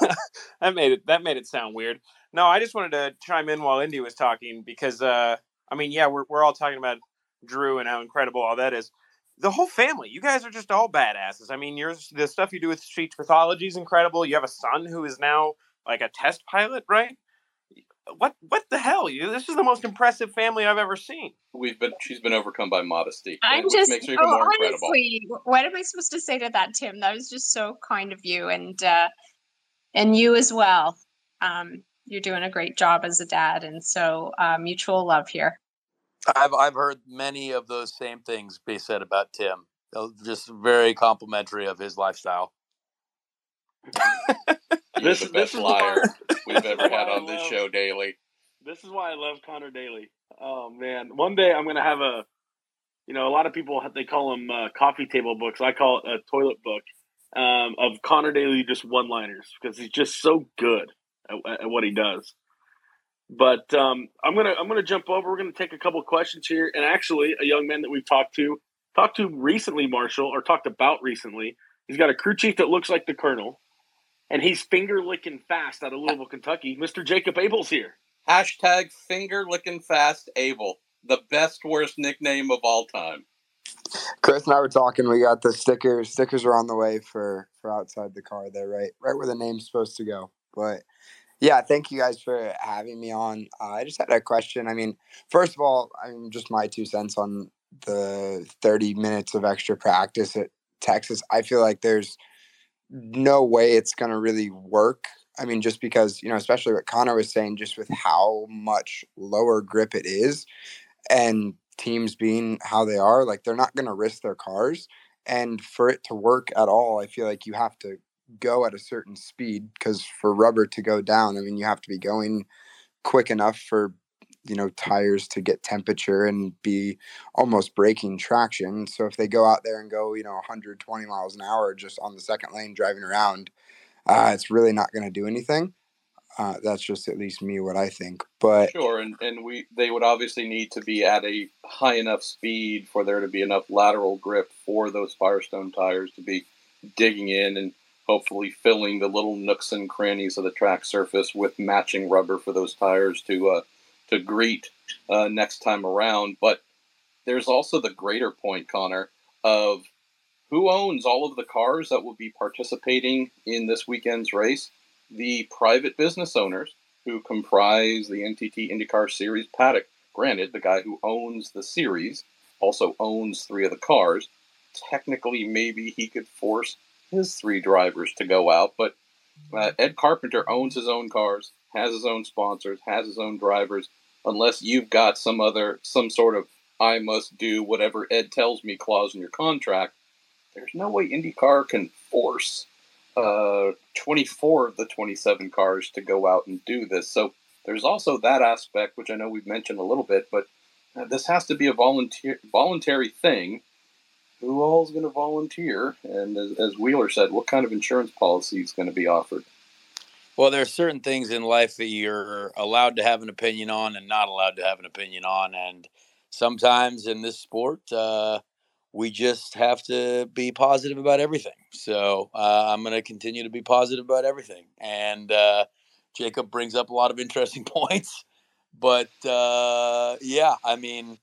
O: that made it that made it sound weird. No, I just wanted to chime in while Indy was talking because uh I mean, yeah, we're we're all talking about Drew and how incredible all that is. The whole family, you guys are just all badasses. I mean, yours the stuff you do with speech pathology is incredible. You have a son who is now like a test pilot, right? What what the hell? You this is the most impressive family I've ever seen.
A: We've been she's been overcome by modesty.
N: I'm
A: which
N: just
A: makes her even
N: oh,
A: more incredible.
N: honestly, what am I supposed to say to that, Tim? That was just so kind of you, and uh, and you as well. Um, you're doing a great job as a dad, and so uh, mutual love here.
C: I've I've heard many of those same things be said about Tim. Just very complimentary of his lifestyle.
K: This
A: the
K: is- this
A: best liar we've ever had on this show daily.
K: This is why I love Conor Daly. Oh man, one day I'm gonna have a, you know, a lot of people they call them uh, coffee table books. I call it a toilet book um, of Conor Daly just one-liners because he's just so good at, at what he does. But um, I'm gonna I'm gonna jump over. We're gonna take a couple questions here, and actually, a young man that we've talked to talked to recently, Marshall, or talked about recently. He's got a crew chief that looks like the colonel, and he's finger licking fast out of Louisville, Kentucky. Mr. Jacob Abel's here.
A: Hashtag finger licking fast Abel. The best worst nickname of all time.
P: Chris and I were talking. We got the stickers. Stickers are on the way for for outside the car. There, right, right where the name's supposed to go. But yeah, thank you guys for having me on. Uh, I just had a question. I mean, first of all, I mean, just my two cents on the thirty minutes of extra practice at Texas. I feel like there's no way it's going to really work. I mean, just because, you know, especially what Conor was saying, just with how much lower grip it is and teams being how they are, like they're not going to risk their cars. And for it to work at all, I feel like you have to go at a certain speed because for rubber to go down, I mean, you have to be going quick enough for you know tires to get temperature and be almost breaking traction so if they go out there and go you know 120 miles an hour just on the second lane driving around uh, it's really not going to do anything uh, that's just at least me what i think but
A: Sure, and, and we they would obviously need to be at a high enough speed for there to be enough lateral grip for those Firestone tires to be digging in and hopefully filling the little nooks and crannies of the track surface with matching rubber for those tires to uh, to greet uh, next time around. But there's also the greater point, Conor, of who owns all of the cars that will be participating in this weekend's race. The private business owners who comprise the NTT IndyCar Series paddock. Granted, the guy who owns the series also owns three of the cars. Technically, maybe he could force his three drivers to go out, but uh, Ed Carpenter owns his own cars, has his own sponsors, has his own drivers. Unless you've got some other, some sort of I must do whatever Ed tells me clause in your contract, there's no way IndyCar can force uh, 24 of the 27 cars to go out and do this. So there's also that aspect, which I know we've mentioned a little bit, but uh, this has to be a volunteer voluntary thing. who all is going to volunteer, and as, as Wheeler said, what kind of insurance policy is going to be offered.
C: Well, there are certain things in life that you're allowed to have an opinion on and not allowed to have an opinion on, and sometimes in this sport, uh, we just have to be positive about everything. So uh, I'm going to continue to be positive about everything. And uh, Jacob brings up a lot of interesting points, but uh, yeah, I mean,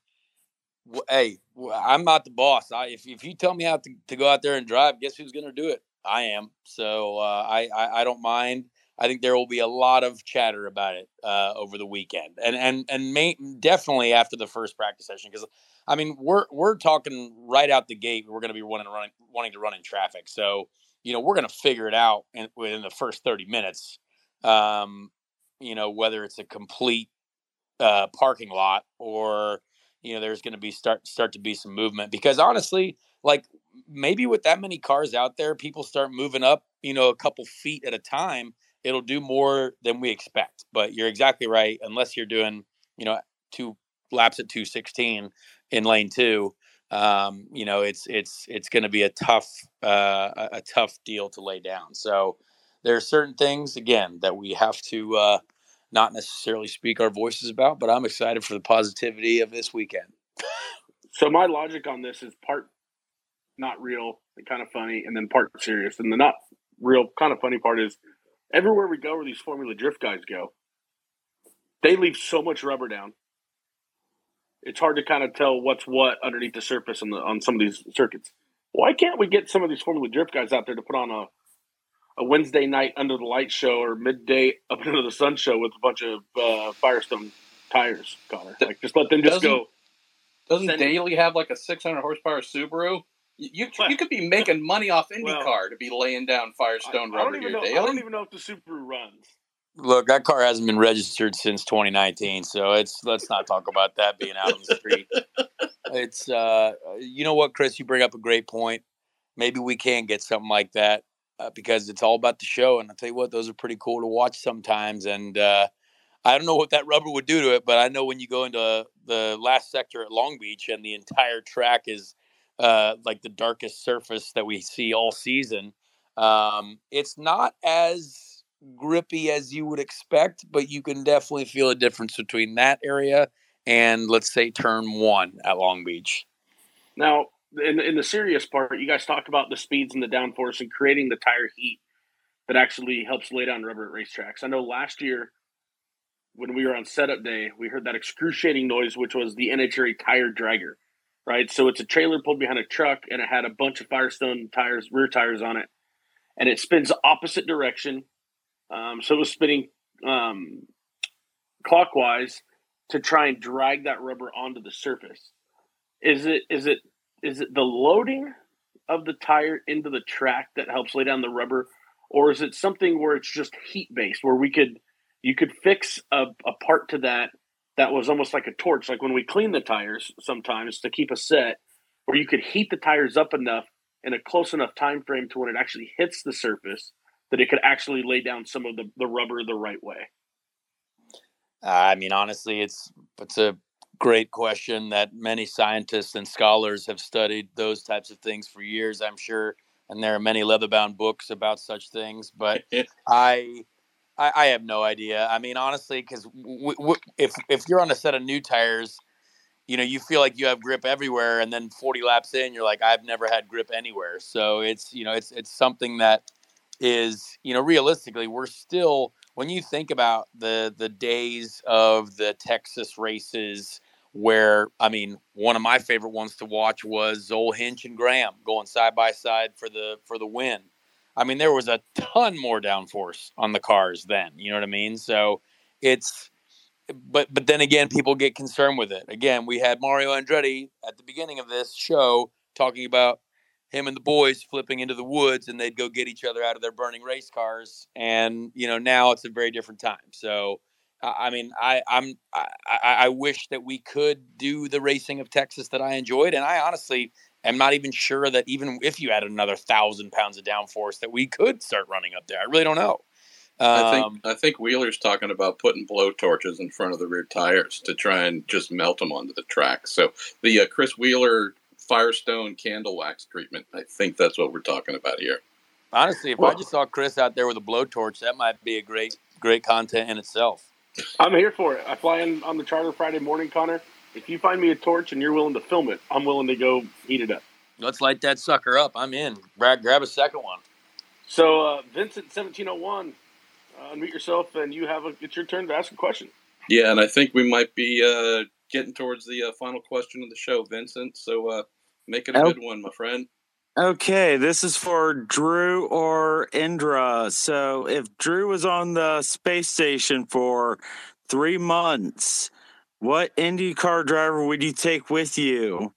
C: w- hey, w- I'm not the boss. I, if if you tell me how to, to go out there and drive, guess who's going to do it? I am. So uh, I, I I don't mind. I think there will be a lot of chatter about it uh, over the weekend, and and and may, definitely after the first practice session, because I mean we're we're talking right out the gate. We're going to be running, running wanting to run in traffic, so you know we're going to figure it out in, within the first thirty minutes. Um, you know whether it's a complete uh, parking lot or you know there's going to be start start to be some movement because honestly, like maybe with that many cars out there, people start moving up, you know, a couple feet at a time it'll do more than we expect. But you're exactly right. Unless you're doing, you know, two laps at 216 in lane two, um, you know, it's it's it's going to be a tough uh, a tough deal to lay down. So there are certain things again that we have to uh, not necessarily speak our voices about. But I'm excited for the positivity of this weekend.
K: So my logic on this is part not real and kind of funny, and then part serious. And the not real kind of funny part is everywhere we go where these Formula Drift guys go, they leave so much rubber down. It's hard to kind of tell what's what underneath the surface on the on some of these circuits. Why can't we get some of these Formula Drift guys out there to put on a a Wednesday night under the light show or midday up under the sun show with a bunch of uh, Firestone tires, Conor? Like just let them just
A: Doesn't-
K: go.
A: Doesn't
K: Send-
A: Daly have like a 600 horsepower Subaru? You you, could be making money off IndyCar
K: Well,
A: to be laying down Firestone
K: I
A: rubber
K: don't even
A: here,
K: know. I
A: Daly.
K: don't even know if the Subaru runs.
C: Look, that car hasn't been registered since 2019, so it's let's not talk about that being out on the street. It's uh, you know what, Chris, you bring up a great point. Maybe we can get something like that uh, because it's all about the show, and I tell you what, those are pretty cool to watch sometimes. And uh, I don't know what that rubber would do to it, but I know when you go into the last sector at Long Beach and the entire track is uh, like the darkest surface that we see all season, um, it's not as grippy as you would expect, but you can definitely feel a difference between that area and let's say turn one at Long Beach.
K: Now, in in the serious part, you guys talked about the speeds and the downforce and creating the tire heat that actually helps lay down rubber at racetracks. I know last year when we were on setup day, we heard that excruciating noise, which was the NHRA tire dragger, right? So it's a trailer pulled behind a truck and it had a bunch of Firestone tires, rear tires on it, and it spins the opposite direction. Um, so it was spinning um, clockwise to try and drag that rubber onto the surface. Is it is it is it the loading of the tire into the track that helps lay down the rubber, or is it something where it's just heat based, where we could you could fix a, a part to that that was almost like a torch, like when we clean the tires sometimes to keep a set, where you could heat the tires up enough in a close enough time frame to when it actually hits the surface that it could actually lay down some of the, the rubber the right way.
C: I mean, honestly, it's it's a great question that many scientists and scholars have studied those types of things for years. I'm sure, and there are many leather-bound books about such things. But I, I, I have no idea. I mean, honestly, because w- w- if if you're on a set of new tires, you know, you feel like you have grip everywhere, and then 40 laps in, you're like, I've never had grip anywhere. So it's you know, it's it's something that is you know, realistically, we're still when you think about the the days of the Texas races where I mean one of my favorite ones to watch was Zoll Hinch and Graham going side by side for the for the win. I mean there was a ton more downforce on the cars then, you know what I mean? So it's but but then again people get concerned with it. Again, we had Mario Andretti at the beginning of this show talking about him and the boys flipping into the woods and they'd go get each other out of their burning race cars. And you know now it's a very different time. So i mean i i'm I, I wish that we could do the racing of texas that i enjoyed. And i honestly am not even sure that even if you added another thousand pounds of downforce that we could start running up there. I really don't know.
A: I think
C: Um,
A: I think Wheeler's talking about putting blow torches in front of the rear tires to try and just melt them onto the track. So the uh, Chris Wheeler Firestone candle wax treatment. I think that's what we're talking about here.
C: Honestly, if well, I just saw Chris out there with a blowtorch, that might be a great, great content in itself.
K: I'm here for it. I fly in on the charter Friday morning, Conor. If you find me a torch and you're willing to film it, I'm willing to go heat it up.
C: Let's light that sucker up. I'm in. Brad, grab a second one.
K: So, uh, Vincent, 1701, uh, unmute yourself and you have a, it's your turn to ask a question.
A: Yeah, and I think we might be uh, getting towards the uh, final question of the show, Vincent. So, uh, make it a good one, my friend.
Q: Okay, this is for Drew or Indira. So, if Drew was on the space station for three months, what IndyCar driver would you take with you?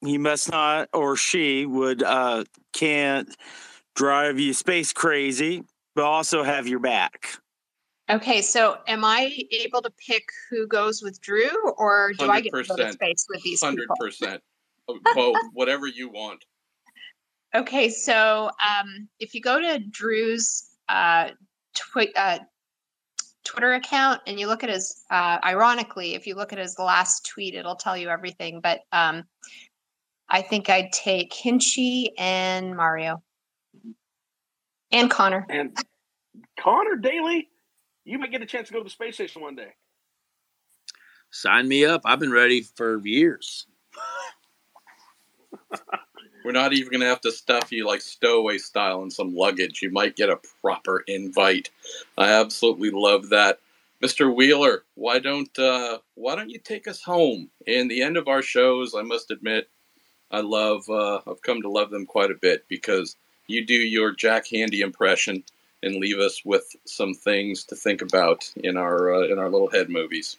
Q: He must not, or she would uh, can't drive you space crazy, but also have your back.
N: Okay, so am I able to pick who goes with Drew, or do 100%. I get to go to space with these 100.
A: people? Hundred percent, both, whatever you want.
N: Okay, so um, if you go to Drew's uh, twi- uh, Twitter account and you look at his, uh, ironically, if you look at his last tweet, it'll tell you everything. But um, I think I'd take Hinchy and Mario and Conor.
K: And Conor Daly, you might get a chance to go to the space station one day.
C: Sign me up. I've been ready for years.
A: We're not even going to have to stuff you like stowaway style in some luggage. You might get a proper invite. I absolutely love that. Mr. Wheeler, why don't uh, why don't you take us home? In the end of our shows, I must admit, I love uh, I've come to love them quite a bit because you do your Jack Handey impression and leave us with some things to think about in our uh, in our little head movies.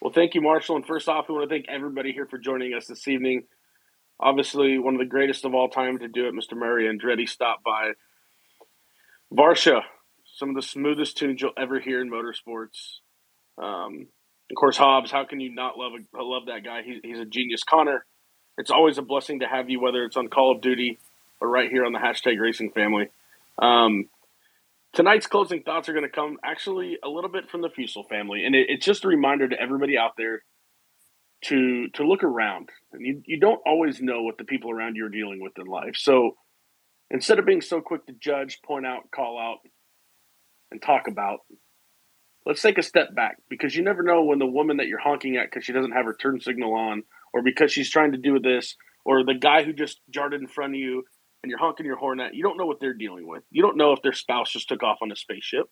K: Well, thank you, Marshall. And first off, we want to thank everybody here for joining us this evening obviously one of the greatest of all time to do it, Mr. Mario Andretti stopped by. Varsha, some of the smoothest tunes you'll ever hear in motorsports. Um, of course, Hobbs. How can you not love a, love that guy? He, he's a genius. Conor, it's always a blessing to have you, whether it's on Call of Duty or right here on the hashtag Racing Family. Um, tonight's closing thoughts are going to come actually a little bit from the Feustel family, and it, it's just a reminder to everybody out there to to look around. And you, you don't always know what the people around you are dealing with in life. So instead of being so quick to judge point out call out and talk about let's take a step back. Because you never know when the woman that you're honking at because she doesn't have her turn signal on or because she's trying to do this or the guy who just jarted in front of you and you're honking your horn at you don't know what they're dealing with. You don't know if their spouse just took off on a spaceship.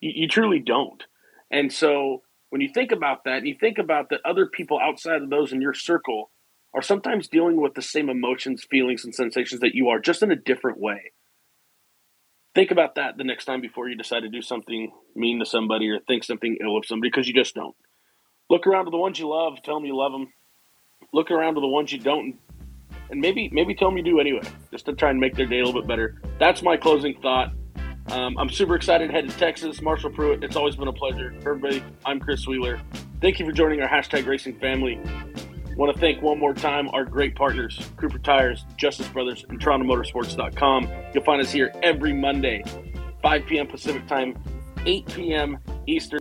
K: You, you truly don't. And so when you think about that, and you think about that other people outside of those in your circle are sometimes dealing with the same emotions, feelings, and sensations that you are, just in a different way. Think about that the next time before you decide to do something mean to somebody or think something ill of somebody because you just don't. Look around to the ones you love, tell them you love them. Look around to the ones you don't, and maybe maybe tell them you do anyway, just to try and make their day a little bit better. That's my closing thought. Um, I'm super excited head to Texas. Marshall Pruett, it's always been a pleasure. Everybody, I'm Chris Wheeler. Thank you for joining our hashtag racing family. Want to thank one more time our great partners, Cooper Tires, Justice Brothers, and TorontoMotorsports.com. You'll find us here every Monday, 5 p.m. Pacific Time, 8 p.m. Eastern.